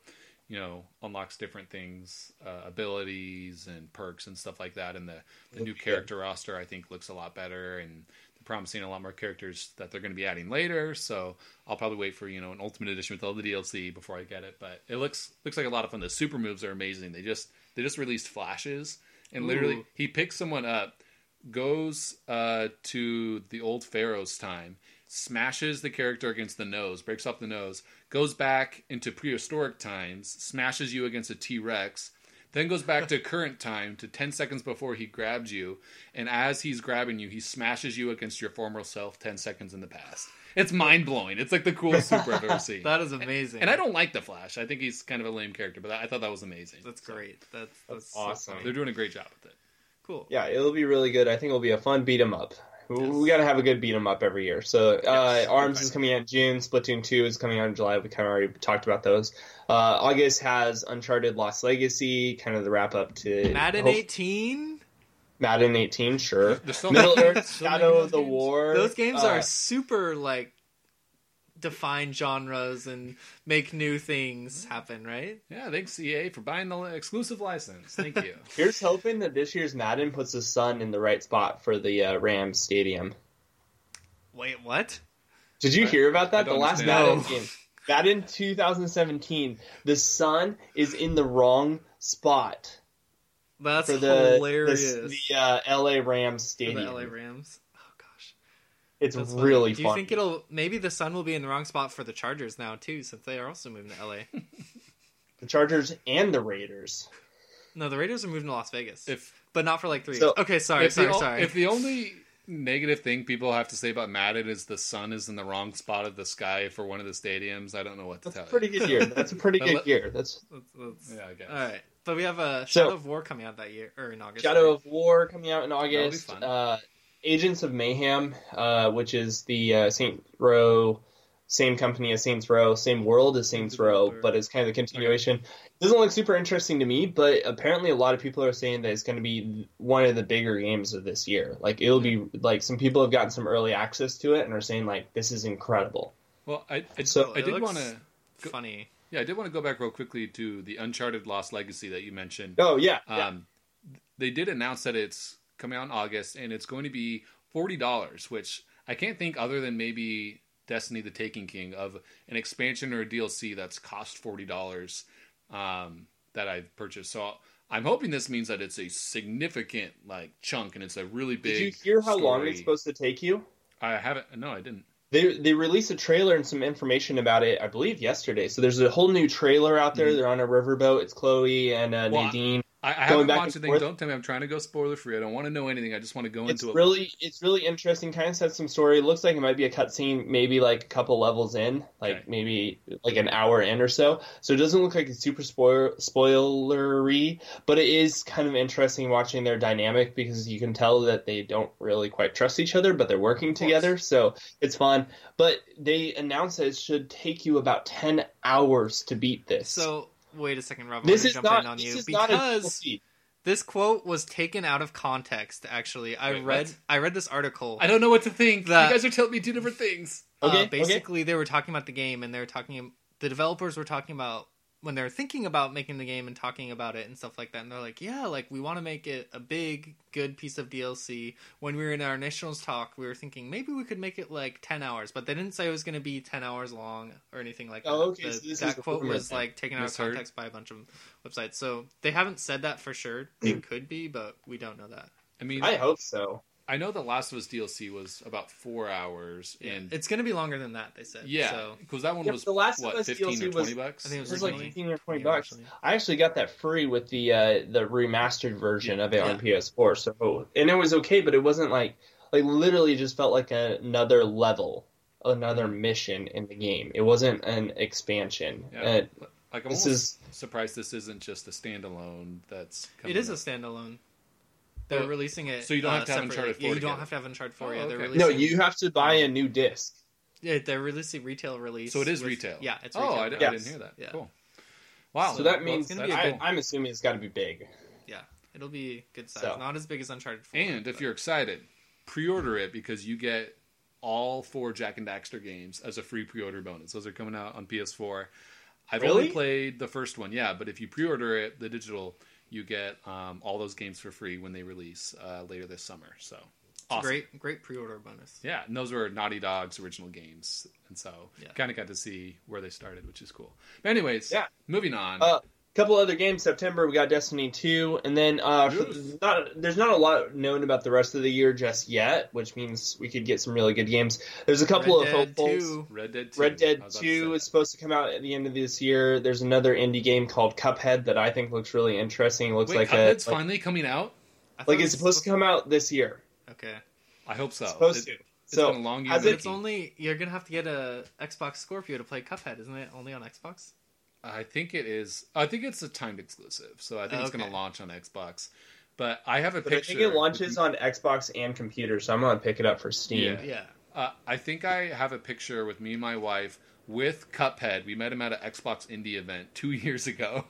you know unlocks different things, uh, abilities and perks and stuff like that. And the the new good. character roster I think looks a lot better, and they're promising a lot more characters that they're going to be adding later. So I'll probably wait for you know an ultimate edition with all the DLC before I get it. But it looks looks like a lot of fun. The super moves are amazing. They just they just released flashes, and literally Ooh. he picks someone up, goes uh, to the old Pharaoh's time, smashes the character against the nose, breaks off the nose, goes back into prehistoric times, smashes you against a T Rex. Then goes back to current time to 10 seconds before he grabs you. And as he's grabbing you, he smashes you against your former self 10 seconds in the past. It's mind blowing. It's like the coolest super I've ever seen. That is amazing. And I don't like the Flash. I think he's kind of a lame character, but I thought that was amazing. That's great. That's that's, That's awesome. So They're doing a great job with it. Cool. Yeah, it'll be really good. I think it'll be a fun beat 'em up. We- Yes. We got to have a good beat 'em up every year. So, uh, Yes. Arms Okay. is coming out in June. Splatoon 2 is coming out in July. We kind of already talked about those. Uh, August has Uncharted Lost Legacy, kind of the wrap up to Madden hope- 18. Madden 18, sure. There's Middle Earth, Shadow of of the games. War. Those games uh, are super like define genres and make new things happen, right? Yeah, thanks EA for buying the exclusive license. Thank you. Here's hoping that this year's Madden puts the sun in the right spot for the uh, Rams Stadium. Wait, what? Did you I- hear about that? The last understand. Madden No. game. Madden 2017. The sun is in the wrong spot That's for the hilarious. the, the uh, LA Rams For Stadium. the LA Rams. Gosh. It's That's funny. really Do you fun. think it'll maybe the sun will be in the wrong spot for the Chargers now too, since they are also moving to LA? The Chargers and the Raiders. no, the Raiders are moving to Las Vegas, If but not for like three So- years. Okay, sorry, if sorry, the, o- sorry. if the only negative thing people have to say about Madden is the sun is in the wrong spot of the sky for one of the stadiums, I don't know what to tell you. That's a tell pretty good year. That's a pretty good let- year. That's Let's- let's- Yeah, I guess. All right, but we have a So- Shadow of War coming out that year or in August. Shadow right? of War coming out in be August. fun. Uh, Agents of Mayhem, uh, which is the uh, Saint Row, same company as Saints Row, same world as Saints Row, but it's kind of the continuation. It doesn't look super interesting to me, but apparently a lot of people are saying that it's going to be one of the bigger games of this year. Like it'll be like some people have gotten some early access to it and are saying like this is incredible. Well, I, I, So- I did want to. Go- funny. Yeah, I did want to go back real quickly to the Uncharted Lost Legacy that you mentioned. Oh yeah, yeah. Um, they did announce that it's coming out in August and it's going to be forty dollars, which I can't think other than maybe Destiny: The Taken King of an expansion or a DLC that's cost forty dollars um, that I've purchased. So I'm hoping this means that it's a significant like chunk and it's a really big. Did you hear how long it's supposed to take you? I haven't. No, I didn't. They they released a trailer and some information about it, I believe, yesterday. So there's a whole new trailer out there. Mhm. They're on a riverboat. It's Chloe and uh, Well, Nadine. I, I haven't back watched anything. Don't tell me I'm trying to go spoiler free. I don't want to know anything. I just want to go It's into it. really it's really interesting. Kind of sets some story. It looks like it might be a cutscene, maybe like a couple levels in, like Okay. maybe like an hour in or so. So it doesn't look like it's super spoil spoilery, but it is kind of interesting watching their dynamic because you can tell that they don't really quite trust each other, but they're working together. So it's fun. But they announced that it should take you about ten hours to beat this. So wait a second, Rob. I'm this gonna is jump not in on this you is because this quote was taken out of context. Actually, I Wait, read what? I read this article. I don't know what to think. That- you guys are telling me two different things. Okay, uh, okay. basically they were talking about the game and they were talking the developers were talking about when they're thinking about making the game and talking about it and stuff like that and they're like yeah like we want to make it a big good piece of dlc when we were in our initial talk we were thinking maybe we could make it like 10 hours but they didn't say it was going to be 10 hours long or anything like that. Oh, okay, The- so this that is quote was then. like taken out of context by a bunch of websites. So they haven't said that for sure. It mm. could be but we don't know that. I mean, I hope so. I know the Last of Us DLC was about four hours, yeah. and it's going to be longer than that they said yeah, so because that one Yeah, was The Last of Us fifteen DLC or twenty was- bucks. I think it It was like originally. fifteen or twenty bucks. I actually got that free with the uh, the remastered version of it on PS4. So and it was okay, but it wasn't like like literally just felt like another level, another mission in the game. It wasn't an expansion. Yeah. Uh, like I'm this is surprised this isn't just a standalone. That's It coming is a standalone. They're Oh, releasing it. so you don't uh, have to have separately. Uncharted 4 Yeah, you don't have to have Uncharted 4. Oh, yeah, they're okay. releasing. no, you have to buy a new disc. Yeah, they're releasing retail release. So it is with- retail. Yeah, it's oh, retail. I, di- I didn't hear that. Yeah. Cool. Wow. So that well, means it's gonna be a I, good- I'm assuming it's got to be big. Yeah, it'll be good size. So. Not as big as Uncharted 4. and if you're excited, pre-order it because you get all four Jak and Daxter games as a free pre-order bonus. Those are coming out on PS4. I've Really? only played the first one, yeah, but if you pre-order it, the digital, you get um, all those games for free when they release uh, later this summer. So awesome. great, great pre-order bonus. Yeah, and those were Naughty Dog's original games, and so Yeah. kind of got to see where they started, which is cool. But anyways, Yeah. moving on. Uh, couple other games September we got Destiny 2 and then uh for- Yes. not there's not a lot known about the rest of the year just yet which means we could get some really good games there's a couple Red of Dead hopefuls 2. Red Dead 2. Red Dead I was about to 2 is supposed to come out at the end of this year there's another indie game called Cuphead that I think looks really interesting it looks Wait, like Cuphead's a like, finally coming out. I like it's was supposed to come out this year Okay, I hope so. it's supposed It- to It's so been a long year. it- it's only you're gonna have to get a Xbox Scorpio to play Cuphead, isn't it? Only on Xbox. I think it is. I think it's a timed exclusive, so I think it's going to launch on Xbox. But I have a but I picture. think it launches on Xbox and computer so I'm gonna pick it up for Steam Yeah. Yeah. Uh, I think I have a picture with me and my wife with Cuphead. We met him at an Xbox Indie event two years ago.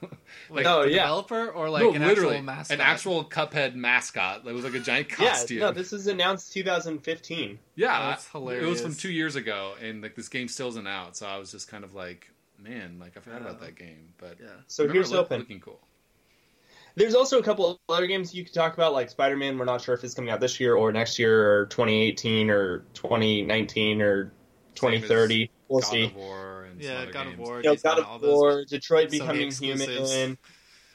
Like Oh, the yeah. developer or like no, an literally, actual mascot. an actual Cuphead mascot. It was like a giant costume. yeah no this is announced 2015 Yeah, That's I- It was from two years ago, and like this game still isn't out. So I was just kind of like, man, like I forgot about that game. But Yeah. so here's it look- hoping looking cool. There's also a couple other games you could talk about, like Spider Man. We're not sure if it's coming out this year or next year or 2018 or 2019 or 2030. We'll God see. of War and some Yeah, other God games. of War. You know, God Gone, all of those- War, Detroit Sony Becoming Human. exclusives.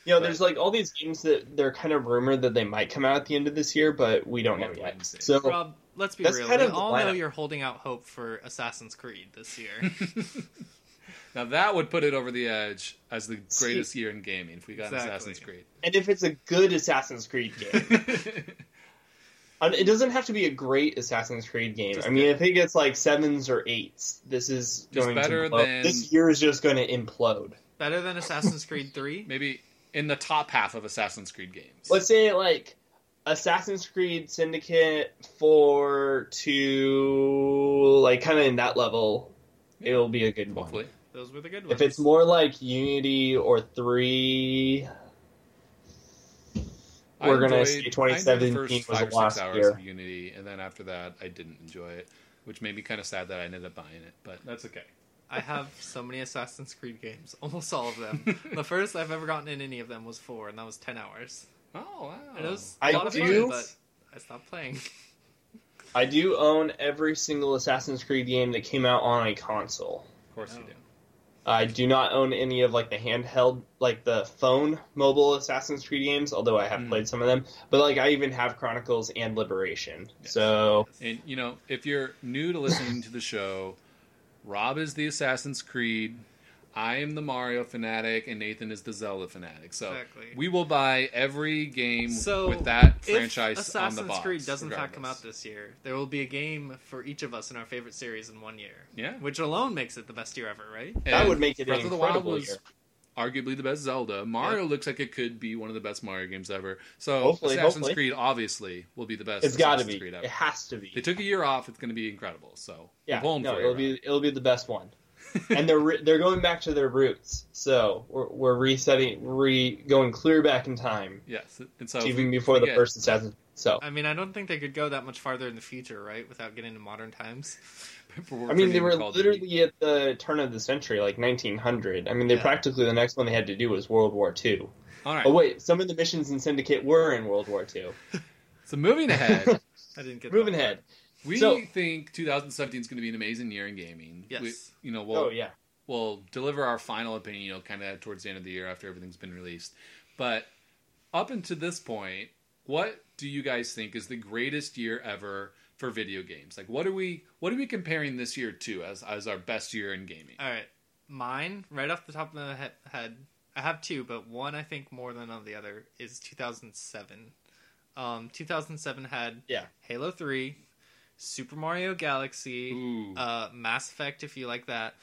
You know, Right. there's like all these games that they're kind of rumored that they might come out at the end of this year, but we don't know have to wait and yet. So Rob, let's be real. kind we of the all know you're holding out hope for Assassin's Creed this year. now that would put it over the edge as the See- greatest year in gaming if we got Exactly. Assassin's Creed. and if it's a good Assassin's Creed game, it doesn't have to be a great Assassin's Creed game. Just I mean, good. if it gets like sevens or eights, this is Just going better to blow. than- This year is just going to implode. Better than Assassin's Creed 3? Maybe in the top half of Assassin's Creed games. let's say like Assassin's Creed Syndicate four to like kind of in that level, it'll be a good one. Hopefully. Those were the good ones. If it's more like Unity or three, I We're gonna enjoyed- say I enjoyed 2017 was five the six last hours year. of Unity, and then after that, I didn't enjoy it, which made me kind of sad that I ended up buying it. But that's okay. I have so many Assassin's Creed games, almost all of them. the first I've ever gotten in any of them was four, and that was 10 hours. Oh wow! And it was a I lot of do- fun, but I stopped playing. I do own every single Assassin's Creed game that came out on a console. of course you Oh. do. I do not own any of like the handheld, like the phone mobile Assassin's Creed games, although I have Mhm. played some of them. But like I even have Chronicles and Liberation. Yes. So And you know, if you're new to listening to the show, Rob is the Assassin's Creed, I am the Mario fanatic, and Nathan is the Zelda fanatic. So Exactly. we will buy every game So, with that franchise Assassin's on the box. Creed does in fact come out this year, there will be a game for each of us in our favorite series in one year. Yeah. Which alone makes it the best year ever, right? that would make it Breath an of the Wild incredible was year. arguably the best Zelda. Mario looks like it could be one of the best Mario games ever. So Hopefully, Assassin's hopefully. Creed obviously will be the best. It's got to be. Creed It has to be. They took a year off. It's going to be incredible. So yeah, no, for it'll you, be it'll be the best one. and they're re- they're going back to their roots. So we're, we're resetting, re going clear back in time, yes. And so even we- before we the get- first Assassin. So I mean, I don't think they could go that much farther in the future, right? Without getting to modern times. I mean, they were Call of literally at the turn of the century, like 1900. I mean, they Yeah. practically the next one they had to do was World War II. All right. Oh wait, some of the missions in Syndicate were in World War II. So moving ahead, I didn't get Moving that ahead. We So- think 2017 is going to be an amazing year in gaming. Yes. We, you know, we'll oh yeah. we'll deliver our final opinion, you know, kind of towards the end of the year after everything's been released. But up until this point, what do you guys think is the greatest year ever for video games? Like, what are we what are we comparing this year to as as our best year in gaming? All right, mine right off the top of my he- head. I have two, but one I think more than on the other is 2007. Um, 2007 had Yeah. Halo 3, Super Mario Galaxy, uh, Mass Effect if you like that.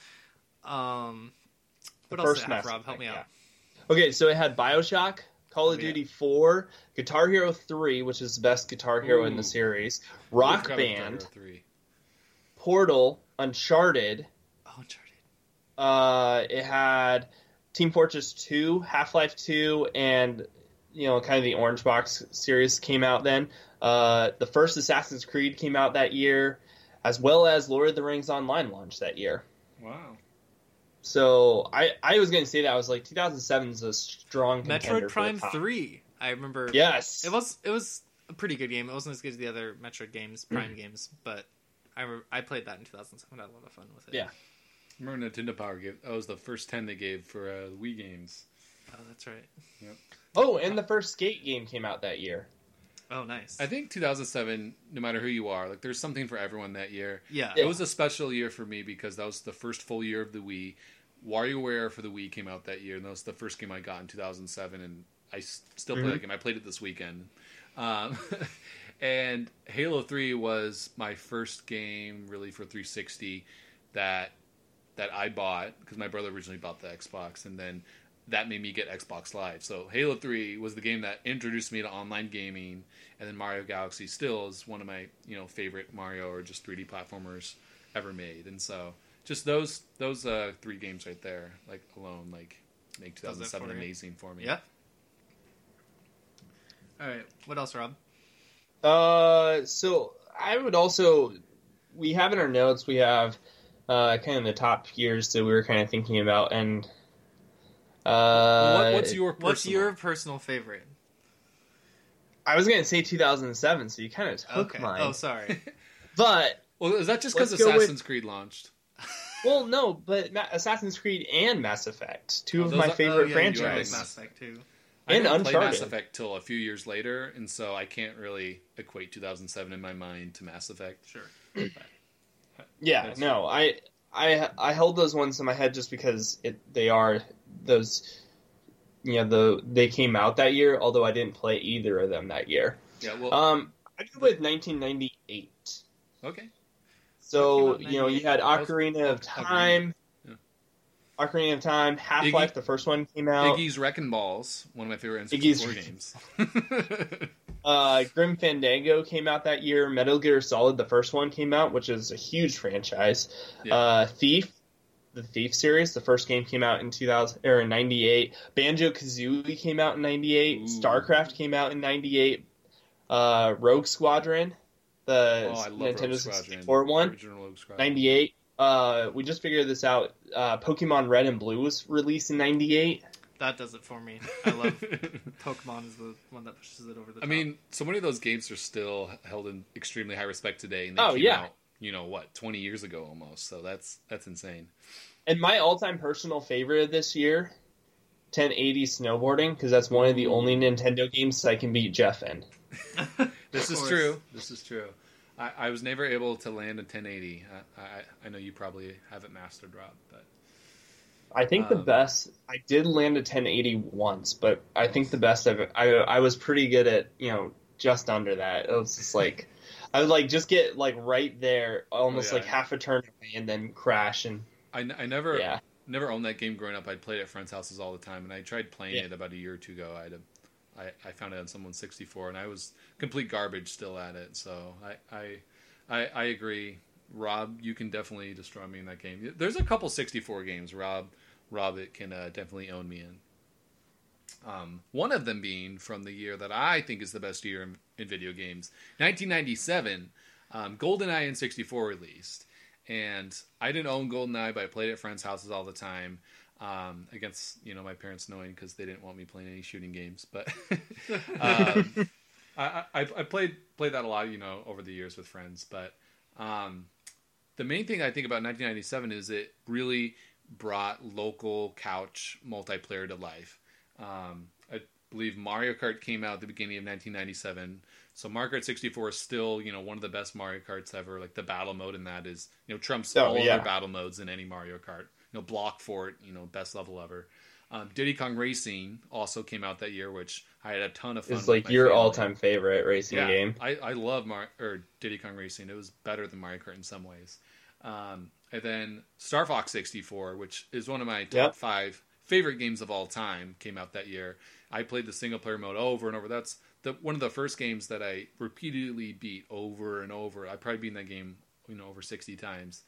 Um, what else first did it have, Mass Rob? Help me out. Okay, so it had Bioshock, Call of yeah. Duty 4, Guitar Hero 3, which is the best Guitar Hero in Ooh. the series, Rock forgot about Band, Guitar Hero 3. Portal, Uncharted. Oh, Uncharted. Uh, it had Team Fortress 2, Half Life 2, and you know, kind of the Orange Box series came out then. Uh, the first Assassin's Creed came out that year, as well as Lord of the Rings Online launched that year. Wow. So I, I was going to say that I was like 2007 is a strong contender Metroid Prime for the. Three. I remember. Yes, It was it was a pretty good game. It wasn't as good as the other Metroid games, Mm. Prime games, but I re- I played that in 2007. I had a lot of fun with it. Yeah. Remember Nintendo Power gave that was the first ten they gave for uh, Wii games. Oh, that's right. Yep. Oh, and the first Skate game came out that year. Oh, nice. I think 2007, no matter who you are, like there's something for everyone that year. yeah. It was a special year for me because that was the first full year of the Wii. WarioWare for the Wii came out that year, and that was the first game I got in 2007, and I still play Mhm. that game. I played it this weekend. Um, and Halo 3 was my first game really for 360 that that I bought because my brother originally bought the Xbox, and then that made me get Xbox Live. So Halo 3 was the game that introduced me to online gaming, and then Mario Galaxy still is one of my you know favorite Mario or just 3D platformers ever made. And so just those those uh, three games right there, like alone, like make 2007 for you. amazing for me. Yeah. All right. What else, Rob? Uh, so I would also we have in our notes we have uh kind of the top years that we were kind of thinking about, and uh, What, what's your personal? What's your personal favorite? I was gonna say 2007, so you kind of took okay. mine. Oh, sorry. But well, is that just because Let's with- Assassin's Creed launched? well, no, but Ma- Assassin's Creed and Mass Effect, two Oh, of my are- oh, favorite yeah, you like franchises. Mass Effect too. I And didn't play Mass Effect till a few years later, and so I can't really equate 2007 in my mind to Mass Effect. Sure. Yeah, That's- no, I I I held those ones in my head just because it they are those you know the they came out that year, although I didn't play either of them that year. Yeah, well, Um, I go with 1998. okay. So What came out in you know you had 98? Was- Ocarina of Time, yeah. Ocarina of Time, Half Life. Iggy- The first one came out. Iggy's Reckin' Balls, one of my favorite Iggy's- N64 games. Uh, Grim Fandango came out that year. Metal Gear Solid, the first one, came out, which is a huge franchise. Yeah. Uh, Thief, the Thief series, the first game came out in 2000 or in 98. Banjo Kazooie came out in 98. Ooh. StarCraft came out in 98. Uh, Rogue Squadron, the oh, Nintendo 64 one, Original Rogue Squadron. 98. Uh, we just figured this out. Uh, Pokemon Red and Blue was released in 98. That does it for me. I love Pokemon is the one that pushes it over the top. I mean, so many of those games are still held in extremely high respect today, and they Oh, came yeah. out, you know, what, 20 years ago almost. So that's that's insane. And my all-time personal favorite of this year, 1080 snowboarding, because that's one of the only Nintendo games I can beat Jeff in. This is true. This is true. I, I was never able to land a 1080. I, I, I know you probably haven't mastered Rob, but I think the Um, best I did land a 1080 once, but I think the best of it. I I was pretty good at you know just under that. It was just like I would like just get like right there, almost Oh, yeah. like half a turn away, and then crash and I, n- I never yeah. never owned that game growing up. I played it at friends' houses all the time, and I tried playing Yeah. it about a year or two ago. I had a, I, I found it on someone's 64, and I was complete garbage still at it. So I, I, I, I agree. Rob, you can definitely destroy me in that game. There's a couple 64 games Rob, Rob, it can uh, definitely own me in. Um, one of them being from the year that I think is the best year in, in video games, 1997. Um, GoldenEye and 64 released, and I didn't own GoldenEye, but I played at friends' houses all the time. Um, against you know my parents knowing because they didn't want me playing any shooting games, but um, I, I, I played played that a lot, you know, over the years with friends. But um, the main thing I think about 1997 is it really brought local couch multiplayer to life. Um, I believe Mario Kart came out at the beginning of 1997. So Mario Kart 64 is still, you know, one of the best Mario Karts ever. Like the battle mode in that is, you know, trumps Oh, all yeah. other battle modes in any Mario Kart. You know, Block Fort, you know, best level ever. Um, Diddy Kong Racing also came out that year, which I had a ton of fun. It's like your all-time favorite racing Yeah, game. I, I love Mar- or Diddy Kong Racing. It was better than Mario Kart in some ways. Um, and then Star Fox 64, which is one of my top Yep. five favorite games of all time, came out that year. I played the single player mode over and over. That's the one of the first games that I repeatedly beat over and over. I probably beat that game, you know, over 60 times.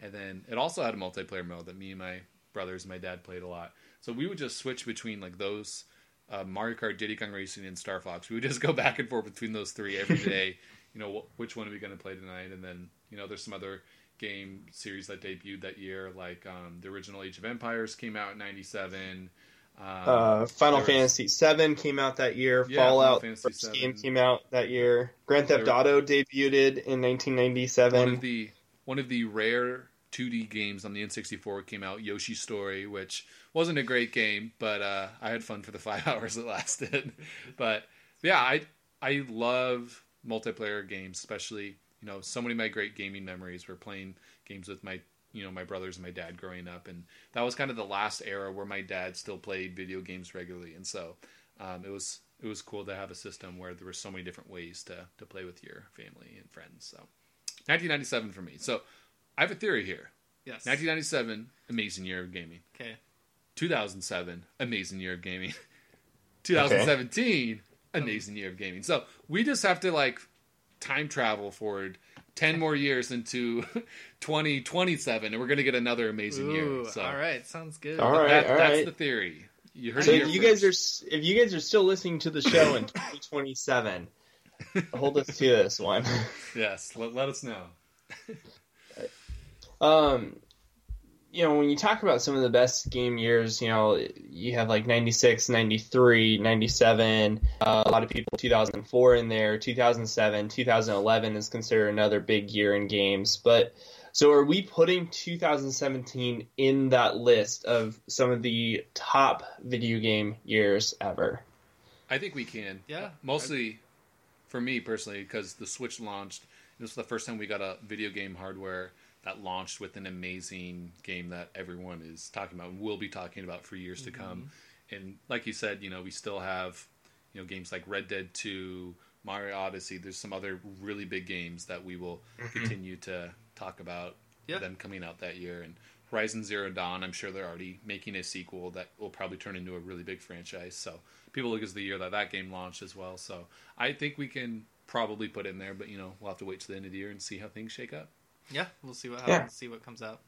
And then it also had a multiplayer mode that me and my brothers and my dad played a lot. So we would just switch between like those uh, Mario Kart, Diddy Kong Racing, and Star Fox. We would just go back and forth between those three every day. you know, wh- which one are we going to play tonight? And then you know, there's some other game series that debuted that year, like um, the original Age of Empires came out in '97. Um, Uh, Final was- Fantasy VII came out that year. Yeah, Fallout first VII. game came out that year. Grand Theft Auto debuted in 1997. one of the one of the rare 2D games on the N64 came out, Yoshi's Story, which wasn't a great game, but uh, I had fun for the five hours it lasted. but yeah, I I love multiplayer games, especially you know so many of my great gaming memories were playing games with my you know my brothers and my dad growing up, and that was kind of the last era where my dad still played video games regularly, and so um, it was it was cool to have a system where there were so many different ways to to play with your family and friends. So 1997 for me. So I have a theory here. Yes. 1997, amazing year of gaming. Okay. 2007, amazing year of gaming. 2017, amazing year of gaming. So we just have to like time travel forward 10 more years into 2027 and we're going to get another amazing Ooh, year. So all right. Sounds good. All right, that, all that's right. the theory. You heard So it if here you guys are if you guys are still listening to the show in 2027, hold us to this one. Yes, let, let us know. Um, you know, when you talk about some of the best game years, you know, you have like 96, 93, 97, uh, a lot of people 2004 in there, 2007, 2011 is considered another big year in games. But so are we putting 2017 in that list of some of the top video game years ever? I think we can. Yeah. Mostly for me personally, because the Switch launched. This was the first time we got a video game hardware that launched with an amazing game that everyone is talking about and will be talking about for years to come. Mm-hmm. And like you said, you know, we still have you know games like Red Dead Two, Mario Odyssey. There's some other really big games that we will mm-hmm. continue to talk about Yeah. them coming out that year. And Horizon Zero Dawn, I'm sure they're already making a sequel that will probably turn into a really big franchise. So people look as the year that that game launched as well. So I think we can probably put it in there, but you know we'll have to wait to the end of the year and see how things shake up. Yeah, we'll see what Yeah. happens. See what comes out.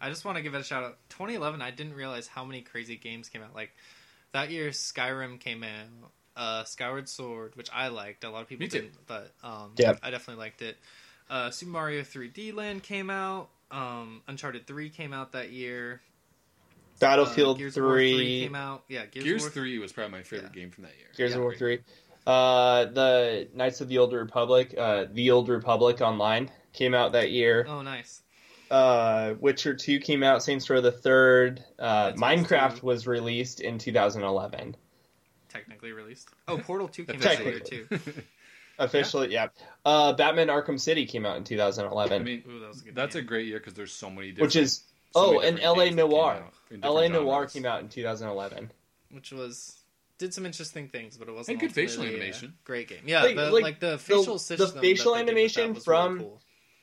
I just want to give it a shout out. 2011. I didn't realize how many crazy games came out. Like that year, Skyrim came out. Uh, Skyward Sword, which I liked. A lot of people Me didn't, but um, Yep. I definitely liked it. Uh, Super Mario 3D Land came out. Um, Uncharted 3 came out that year. Battlefield uh, Gears of War 3, 3 came out. Yeah, Gears, Gears War Three was probably my favorite Yeah. game from that year. Gears Yeah. of War 3. Uh, the Knights of the Old Republic, uh, The Old Republic Online came out that year. Oh, nice. Uh, Witcher 2 came out, Saints Row the Third. Uh, Minecraft 2. was released in 2011. Technically released. Oh, Portal 2 came out that year too. Officially, yeah. Uh, Batman Arkham City came out in 2011. I mean, Ooh, that was a good that's a great year because there's so many different. which is, so oh, and LA games Noir. LA different Noir came out in 2011. which was did some interesting things, but it wasn't And good facial ultimately a animation. Great game, yeah. Like- the, like, like, the the- facial the system, that facial they did with animation that was really from- cool.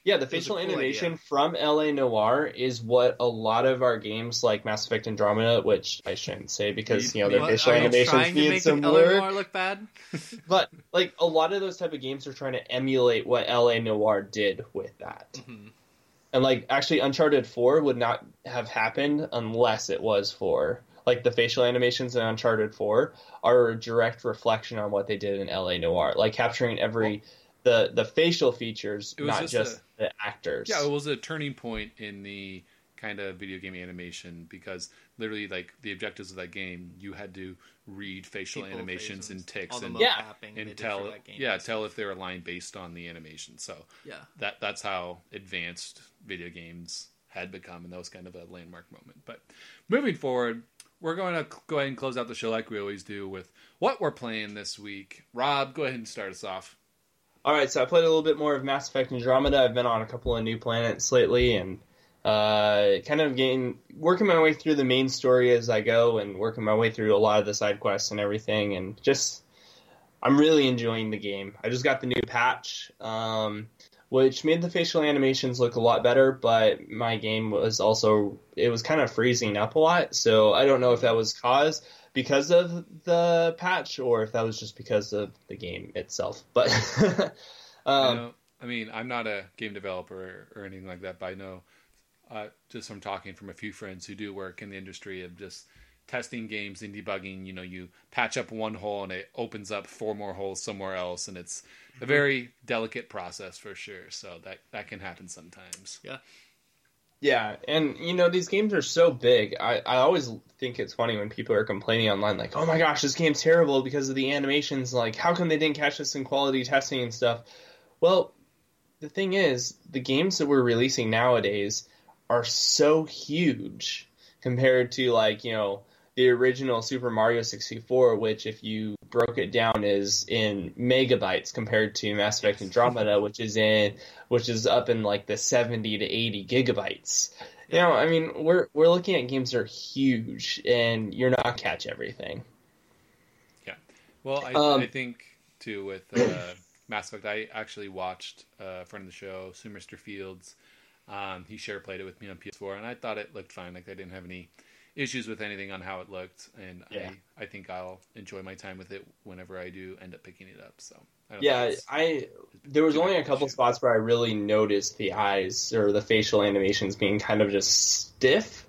Yeah, the facial cool animation idea. from LA Noir is what a lot of our games like Mass Effect Andromeda, which I shouldn't say because you know their What, facial you animations need make some LA work. Noir look bad? But like a lot of those type of games are trying to emulate what LA Noir did with that. Mhm. And like actually Uncharted 4 would not have happened unless it was for like the facial animations in Uncharted 4 are a direct reflection on what they did in LA Noir. Like capturing every the the facial features, not just just the actors. Yeah, it was a turning point in the kind of video game animation because literally, like the objectives of that game, you had to read facial People animations faces, and ticks and Yeah. and tell for that game. yeah tell if they're aligned based on the animation. So yeah. that that's how advanced video games had become, and that was kind of a landmark moment. But moving forward, we're going to go ahead and close out the show like we always do with what we're playing this week. Rob, go ahead and start us off. All right, so I played a little bit more of Mass Effect Andromeda. I've been on a couple of new planets lately, and uh, kind of getting working my way through the main story as I go, and working my way through a lot of the side quests and everything, and just I'm really enjoying the game. I just got the new patch, um, which made the facial animations look a lot better, but my game was also it was kind of freezing up a lot, so I don't know if that was caused because of the patch or if that was just because of the game itself. But I, um, know, I mean, I'm not a game developer or, or anything like that, but I know uh, just from talking from a few friends who do work in the industry of just testing games and debugging, you know, you patch up one hole and it opens up four more holes somewhere else, and it's a very delicate process for sure. So that that can happen sometimes. Yeah. Yeah, and you know these games are so big. I, I always think it's funny when people are complaining online, like, "Oh my gosh, this game's terrible because of the animations. Like, how come they didn't catch this in quality testing and stuff?" Well, the thing is, the games that we're releasing nowadays are so huge compared to like you know the original Super Mario 64, which if you broke it down is in megabytes compared to Mass Effect Andromeda, which is in which is up in like the 70 to 80 gigabytes. You know, I mean, we're we're looking at games that are huge, and you're not catch everything. Yeah, well, I, Um, I think too with uh, Mass Effect, I actually watched uh, a friend of the show, Sue Mr. Fields. Um, he share played it with me on PS4, and I thought it looked fine. Like I didn't have any issues with anything on how it looked, and Yeah. I I think I'll enjoy my time with it whenever I do end up picking it up. So I don't Yeah, I there was only a couple issue. spots where I really noticed the eyes or the facial animations being kind of just stiff,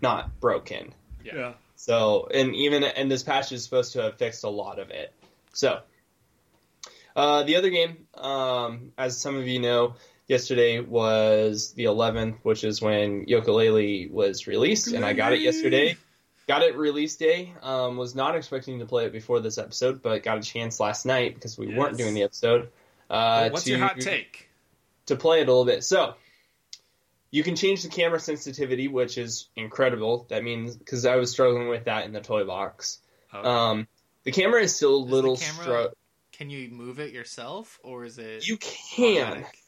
not broken. Yeah. So, and even and this patch is supposed to have fixed a lot of it. So, uh, the other game, um, as some of you know, yesterday was the 11th, which is when Yooka-Laylee was released, and I got it yesterday. Got it release day. Um, was not expecting to play it before this episode, but got a chance last night because we weren't doing the episode. Uh, Well, what's to, your hot take? to play it a little bit. So you can change the camera sensitivity, which is incredible. That means because I was struggling with that in the toy box. Oh, Um, the camera is still a Is little camera- stro- Can you move it yourself, or is it? You can. automatic?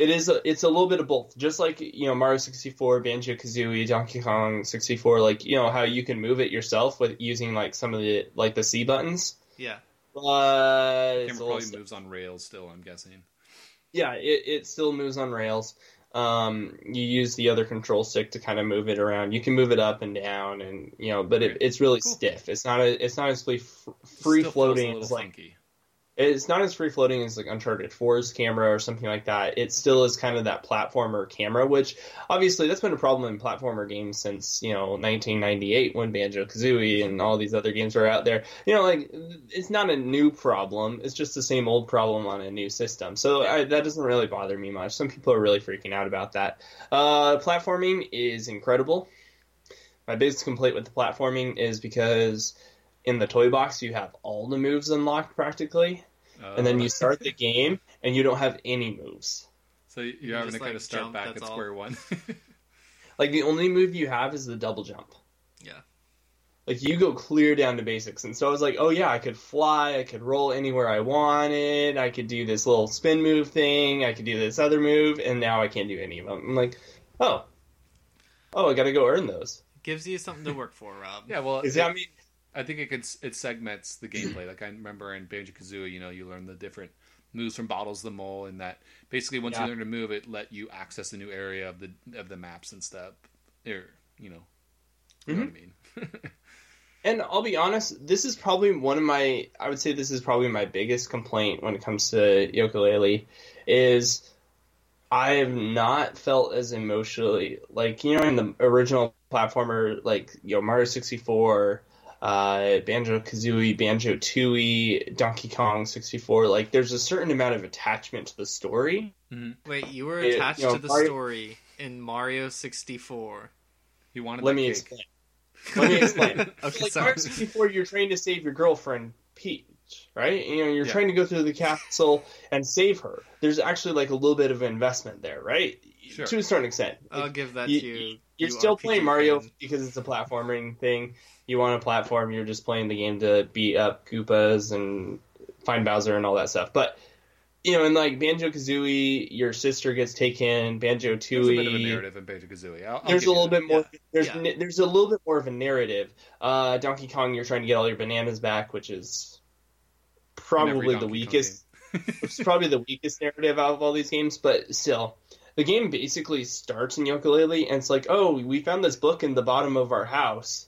It is. A, it's a little bit of both. Just like you know, Mario sixty four, Banjo Kazooie, Donkey Kong sixty four. Like you know how you can move it yourself with using like some of the like the C buttons. Yeah. But camera it's a little probably st- moves on rails still. I'm guessing. yeah, it, it still moves on rails. Um, you use the other control stick to kind of move it around. You can move it up and down, and you know, but it, it's really Cool. stiff. It's not a, it's not as free, Still free feels floating A little as like funky. It's not as free floating as like Uncharted 4's camera or something like that. It still is kind of that platformer camera, which obviously that's been a problem in platformer games since you know 1998 when Banjo Kazooie and all these other games were out there. You know, like it's not a new problem. It's just the same old problem on a new system. So I, that doesn't really bother me much. Some people are really freaking out about that. Uh, platforming is incredible. My biggest complaint with the platforming is because in the toy box you have all the moves unlocked practically and then you oh. start the game and you don't have any moves. So you're can having just, to kind of start jump, back at all. square one. Like the only move you have is the double jump. Yeah. Like you go clear down to basics, and so I was like, oh yeah, I could fly, I could roll anywhere I wanted, I could do this little spin move thing, I could do this other move, and now I can't do any of them. I'm like, oh, oh, I got to go earn those. Gives you something to work for, Rob. yeah, well, Is that I mean? I think it could it segments the gameplay. Like I remember in Banjo Kazooie, you know, you learn the different moves from Bottles the Mole, and that basically once Yeah. you learn a move, it let you access a new area of the of the maps and stuff. Or you know, you know what I mm-hmm. mean. And I'll be honest, this is probably one of my I would say this is probably my biggest complaint when it comes to Yooka-Laylee is I have not felt as emotionally like you know in the original platformer like you know Mario 64 uh, Banjo Kazooie, Banjo Tooie, Donkey Kong 64. Like, there's a certain amount of attachment to the story. Mm-hmm. Wait, you were It- attached you know, to the Mario- story in Mario 64. He wanted. Let me cake. explain. Let me explain. Okay, like sorry. Mario 64, you're trying to save your girlfriend Peach, right? You know, you're Yeah. trying to go through the castle and save her. There's actually like a little bit of investment there, right? Sure. To a certain extent. I'll give that you, to you. You're still RPG playing Mario because it's a platforming thing. You want a platform, you're just playing the game to beat up Koopas and find Bowser and all that stuff. But you know, in like Banjo Kazooie, your sister gets taken. Banjo There's a bit of a narrative in Banjo Kazooie. There's a little bit more. There's Yeah. there's a little bit more of a narrative. Uh, Donkey Kong, you're trying to get all your bananas back, which is probably the weakest. is probably the weakest narrative out of all these games, but still. The game basically starts in Yooka-Laylee, and it's like, oh, we found this book in the bottom of our house.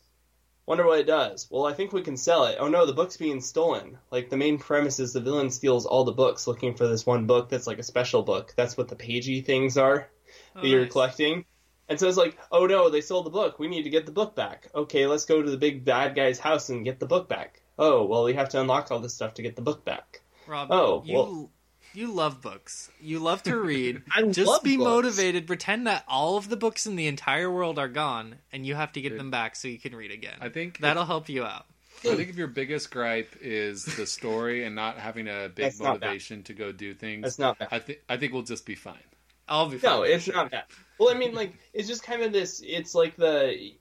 Wonder what it does. Well, I think we can sell it. Oh no, the book's being stolen. Like the main premise is the villain steals all the books, looking for this one book that's like a special book. That's what the pagey things are Oh, that you're nice. collecting. And so it's like, oh no, they sold the book. We need to get the book back. Okay, let's go to the big bad guy's house and get the book back. Oh, well, we have to unlock all this stuff to get the book back. Rob, Oh, you well- you love books. You love to read. I Just love be books. motivated. Pretend that all of the books in the entire world are gone, and you have to get Dude. them back so you can read again. I think That'll help you out. I think if your biggest gripe is the story and not having a big That's motivation to go do things, That's not bad. I think I think we'll just be fine. I'll be fine. No, it's not bad. Well, I mean, like, it's just kind of this. It's like the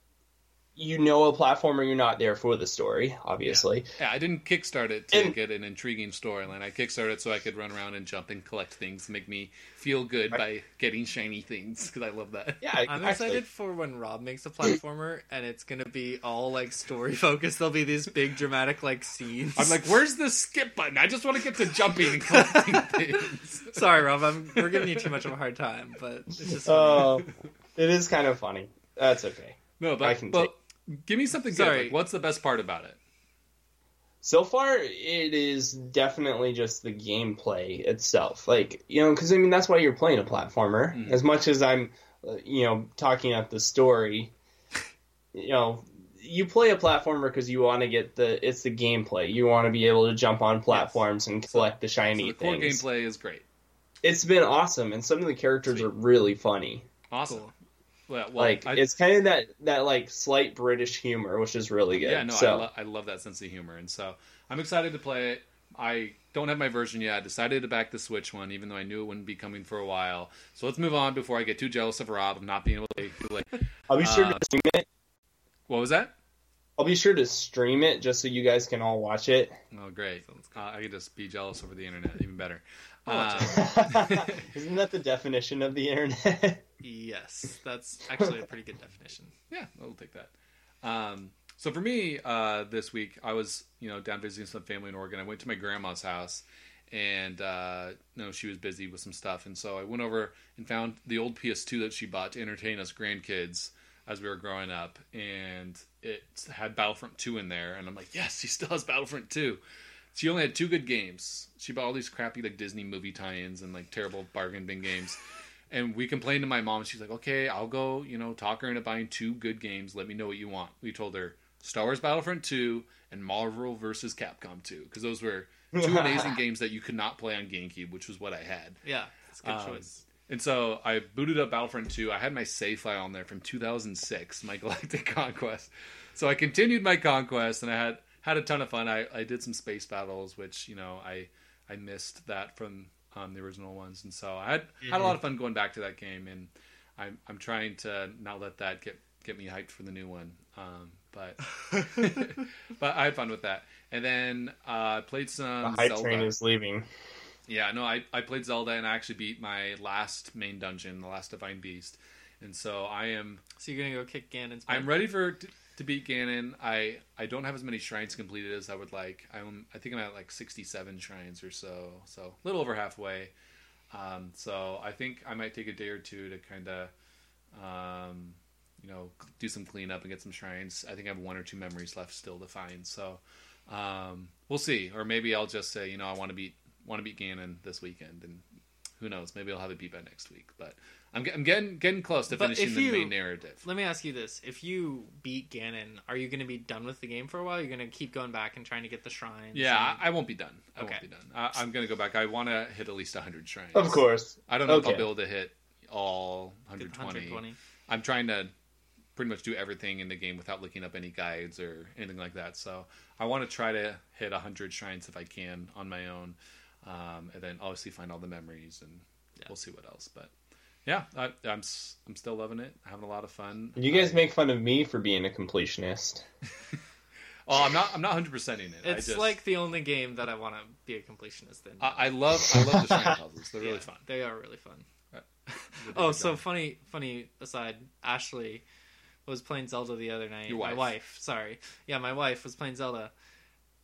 you know a platformer, you're not there for the story, obviously. Yeah, I didn't kickstart it to And- get an intriguing storyline. I kickstarted it so I could run around and jump and collect things, make me feel good by getting shiny things because I love that. Yeah, I'm actually. excited for when Rob makes a platformer and it's gonna be all like story focused. There'll be these big dramatic like scenes. I'm like, where's the skip button? I just want to get to jumping and collecting things. sorry, Rob. I'm, we're giving you too much of a hard time, but it's just funny. Oh, it is kind of funny. That's okay. No, but I can but give me something good. Like, what's the best part about it? So far, it is definitely just the gameplay itself. Like, you know, because I mean, that's why you're playing a platformer. Mhm. As much as I'm, uh, you know, talking up the story, you know, you play a platformer because you want to get the, it's the gameplay. You want to be able to jump on platforms and collect the So shiny the core things. gameplay is great. It's been awesome, and some of the characters Sweet. are really funny. Awesome. Cool. Well, well like, I, it's kind of that, that, like, slight British humor, which is really good. yeah, no, so, I, lo- I love that sense of humor, and so I'm excited to play it. I don't have my version yet. I decided to back the Switch one, even though I knew it wouldn't be coming for a while. So let's move on before I get too jealous of Rob of not being able to do it. I'll be sure uh, to stream it. What was that? I'll be sure to stream it just so you guys can all watch it. Oh, great. Uh, I could just be jealous over the internet, even better. Uh, Isn't that the definition of the internet? Yes, that's actually a pretty good definition. yeah, I'll take that. Um, so for me, uh, this week I was, you know, down visiting some family in Oregon. I went to my grandma's house, and uh, you know she was busy with some stuff, and so I went over and found the old PS2 that she bought to entertain us grandkids as we were growing up, and it had Battlefront 2 in there, and I'm like, yes, she still has Battlefront 2. She only had two good games. She bought all these crappy like Disney movie tie-ins and like terrible bargain bin games. And we complained to my mom. She's like, "Okay, I'll go. You know, talk her into buying two good games. Let me know what you want." We told her Star Wars Battlefront 2 and Marvel vs. Capcom 2 because those were two amazing games that you could not play on GameCube, which was what I had. Yeah, it's a good Um, choice. And so I booted up Battlefront 2. I had my save file on there from 2006, my Galactic Conquest. So I continued my conquest, and I had had a ton of fun. I, I did some space battles, which you know I I missed that from um, the original ones, and so I had had a lot of fun going back to that game. And I'm I'm trying to not let that get get me hyped for the new one. Um, but but I had fun with that. And then uh, I played the some hype Zelda. train is leaving. Yeah, no, I, I played Zelda and I actually beat my last main dungeon, the last Divine Beast, and so I am So you're gonna go kick Ganon's butt? I'm ready for to, beat Ganon. I I don't have as many shrines completed as I would like. I'm I think I'm at like 67 shrines or so, so a little over halfway. Um, so I think I might take a day or two to kind of um, you know do some cleanup and get some shrines. I think I have one or two memories left still to find. So um, we'll see, or maybe I'll just say you know I want to beat want to beat Ganon this weekend, and who knows, maybe I'll have it beat by next week. But I'm, I'm getting getting close to But finishing if the you- main narrative. Let me ask you this: If you beat Ganon, are you gonna be done with the game for a while? You're gonna keep going back and trying to get the shrines. Yeah, and- I, I won't be done. I Okay. won't be done. I, I'm going to go back. I want to hit at least 100 shrines. Of course. I don't know if I'll be able to hit all 120. 120. I'm trying to pretty much do everything in the game without looking up any guides or anything like that. So I want to try to hit 100 shrines if I can on my own. Um, and then obviously find all the memories and Yeah. we'll see what else. But yeah, I, I'm, s- I'm still loving it. Having a lot of fun. You guys I- make fun of me for being a completionist. Oh, I'm not, I'm not 100% in it. I It's just, like the only game that I want to be a completionist in. I, I love, I love the shrine puzzles. They're really fun. They are really fun. Uh, They're Oh, so fun. funny, funny aside. Ashley was playing Zelda the other night. Your My wife. wife, sorry. Yeah, my wife was playing Zelda,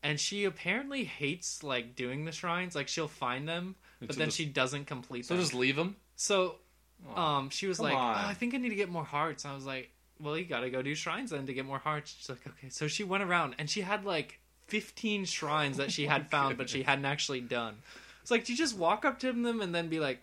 and she apparently hates like doing the shrines. Like she'll find them, but So then just- she doesn't complete So them. So just leave them. So, um, she was come like, oh, on. "I think I need to get more hearts." I was like, "Well, you got to go do shrines then to get more hearts." She's like, "Okay." So she went around and she had like 15 shrines that she Oh had found, but she hadn't actually done. It's like, do you just walk up to them and then be like,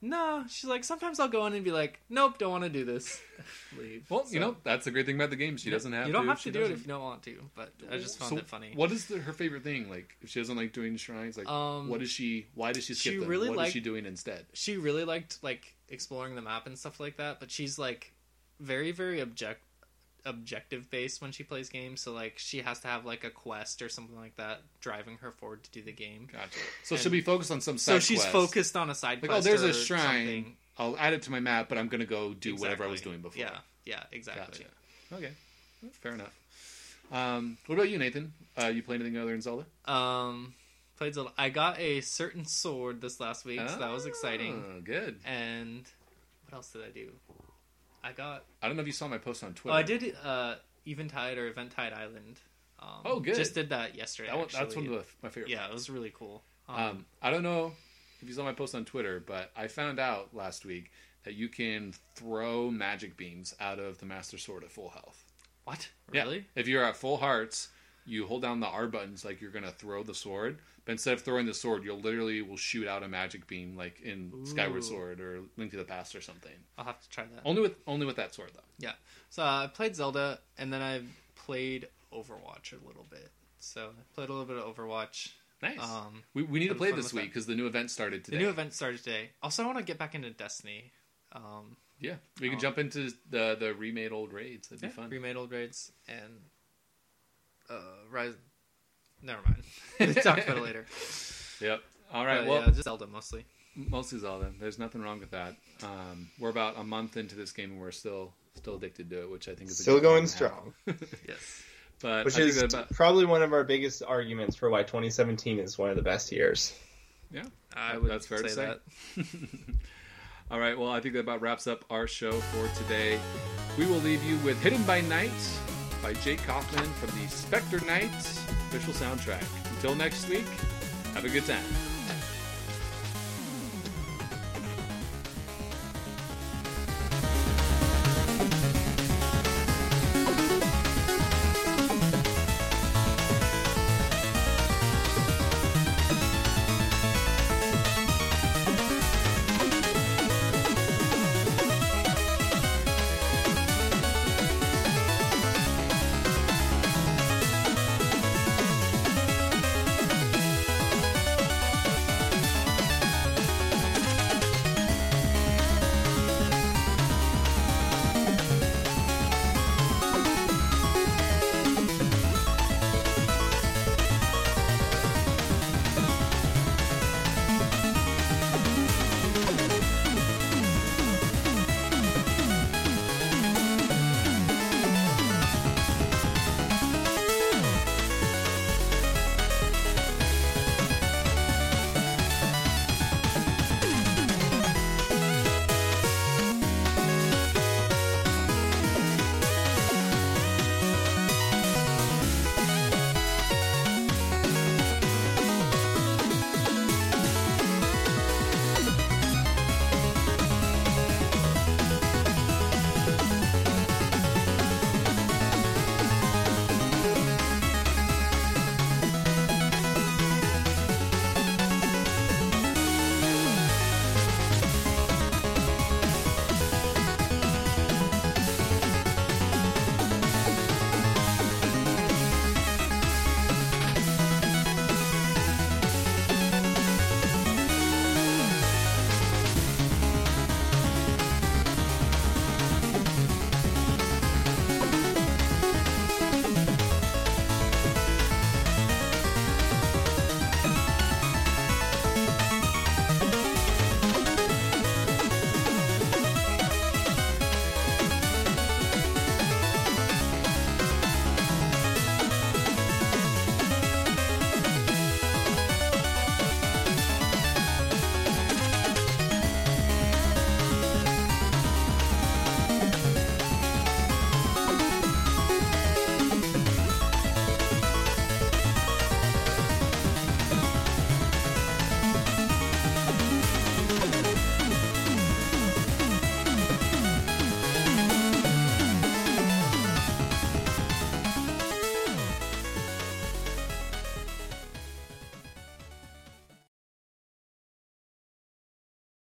no. She's like, sometimes I'll go in and be like, nope, don't want to do this. Leave. Well, So- you know that's the great thing about the game. She doesn't have. You don't to, have to do it doesn't. if you don't want to. But I just found So it funny. What is the, her favorite thing? Like, if she doesn't like doing shrines, like, Um, what is she? Why does she skip she them? really what is liked- she doing instead? she really liked like exploring the map and stuff like that but she's like very very object objective based when she plays games so like she has to have like a quest or something like that driving her forward to do the game Gotcha. So And- she'll be focused on some. so she's quest. focused on a side Like, oh, quest there's or a shrine. something. I'll add it to my map, but I'm gonna go do whatever I was Exactly. doing before. yeah yeah exactly Gotcha. Okay, fair enough. Um, what about you, Nathan? Uh, you play anything other than Zelda? um played Zelda. i got a certain sword this last week so that was exciting Oh, good. and what else did i do i got I don't know if you saw my post on oh Twitter. i did uh eventide or eventide island um, Oh, good. just did that yesterday That one, that's one of the, my favorite. Yeah, it was really cool. Um, Um, I don't know if you saw my post on Twitter, but I found out last week that you can throw magic beams out of the Master Sword at full health. what? Yeah. Really? If you're at full hearts, you hold down the R buttons like you're gonna throw the sword, but instead of throwing the sword, you'll literally will shoot out a magic beam like in Skyward Sword or Link to the Past or something. I'll have to try that. Only with only with that sword though. Yeah. So uh, I played Zelda, and then I played Overwatch a little bit. So I played a little bit of Overwatch. Nice. Um, we, we need to play this week because the new event started today. the new event started today. Also, I want to get back into Destiny. Um, Yeah, we can Oh. jump into the the remade old raids. That'd be fun. remade old raids and uh, Rise. Never mind. talk about it later. Yep. All right. But, well, yeah, just Zelda mostly. mostly Zelda. There's nothing wrong with that. Um, we're about a month into this game and we're still still addicted to it, which I think is a Still good going strong. Yes. But Which I is about, probably one of our biggest arguments for why 2017 is one of the best years. yeah. I would that's fair say to say. that. All right. Well, I think that about wraps up our show for today. We will leave you with "Hidden by Night" by Jake Kaufman from the Specter Knight's official soundtrack. Until next week, have a good time.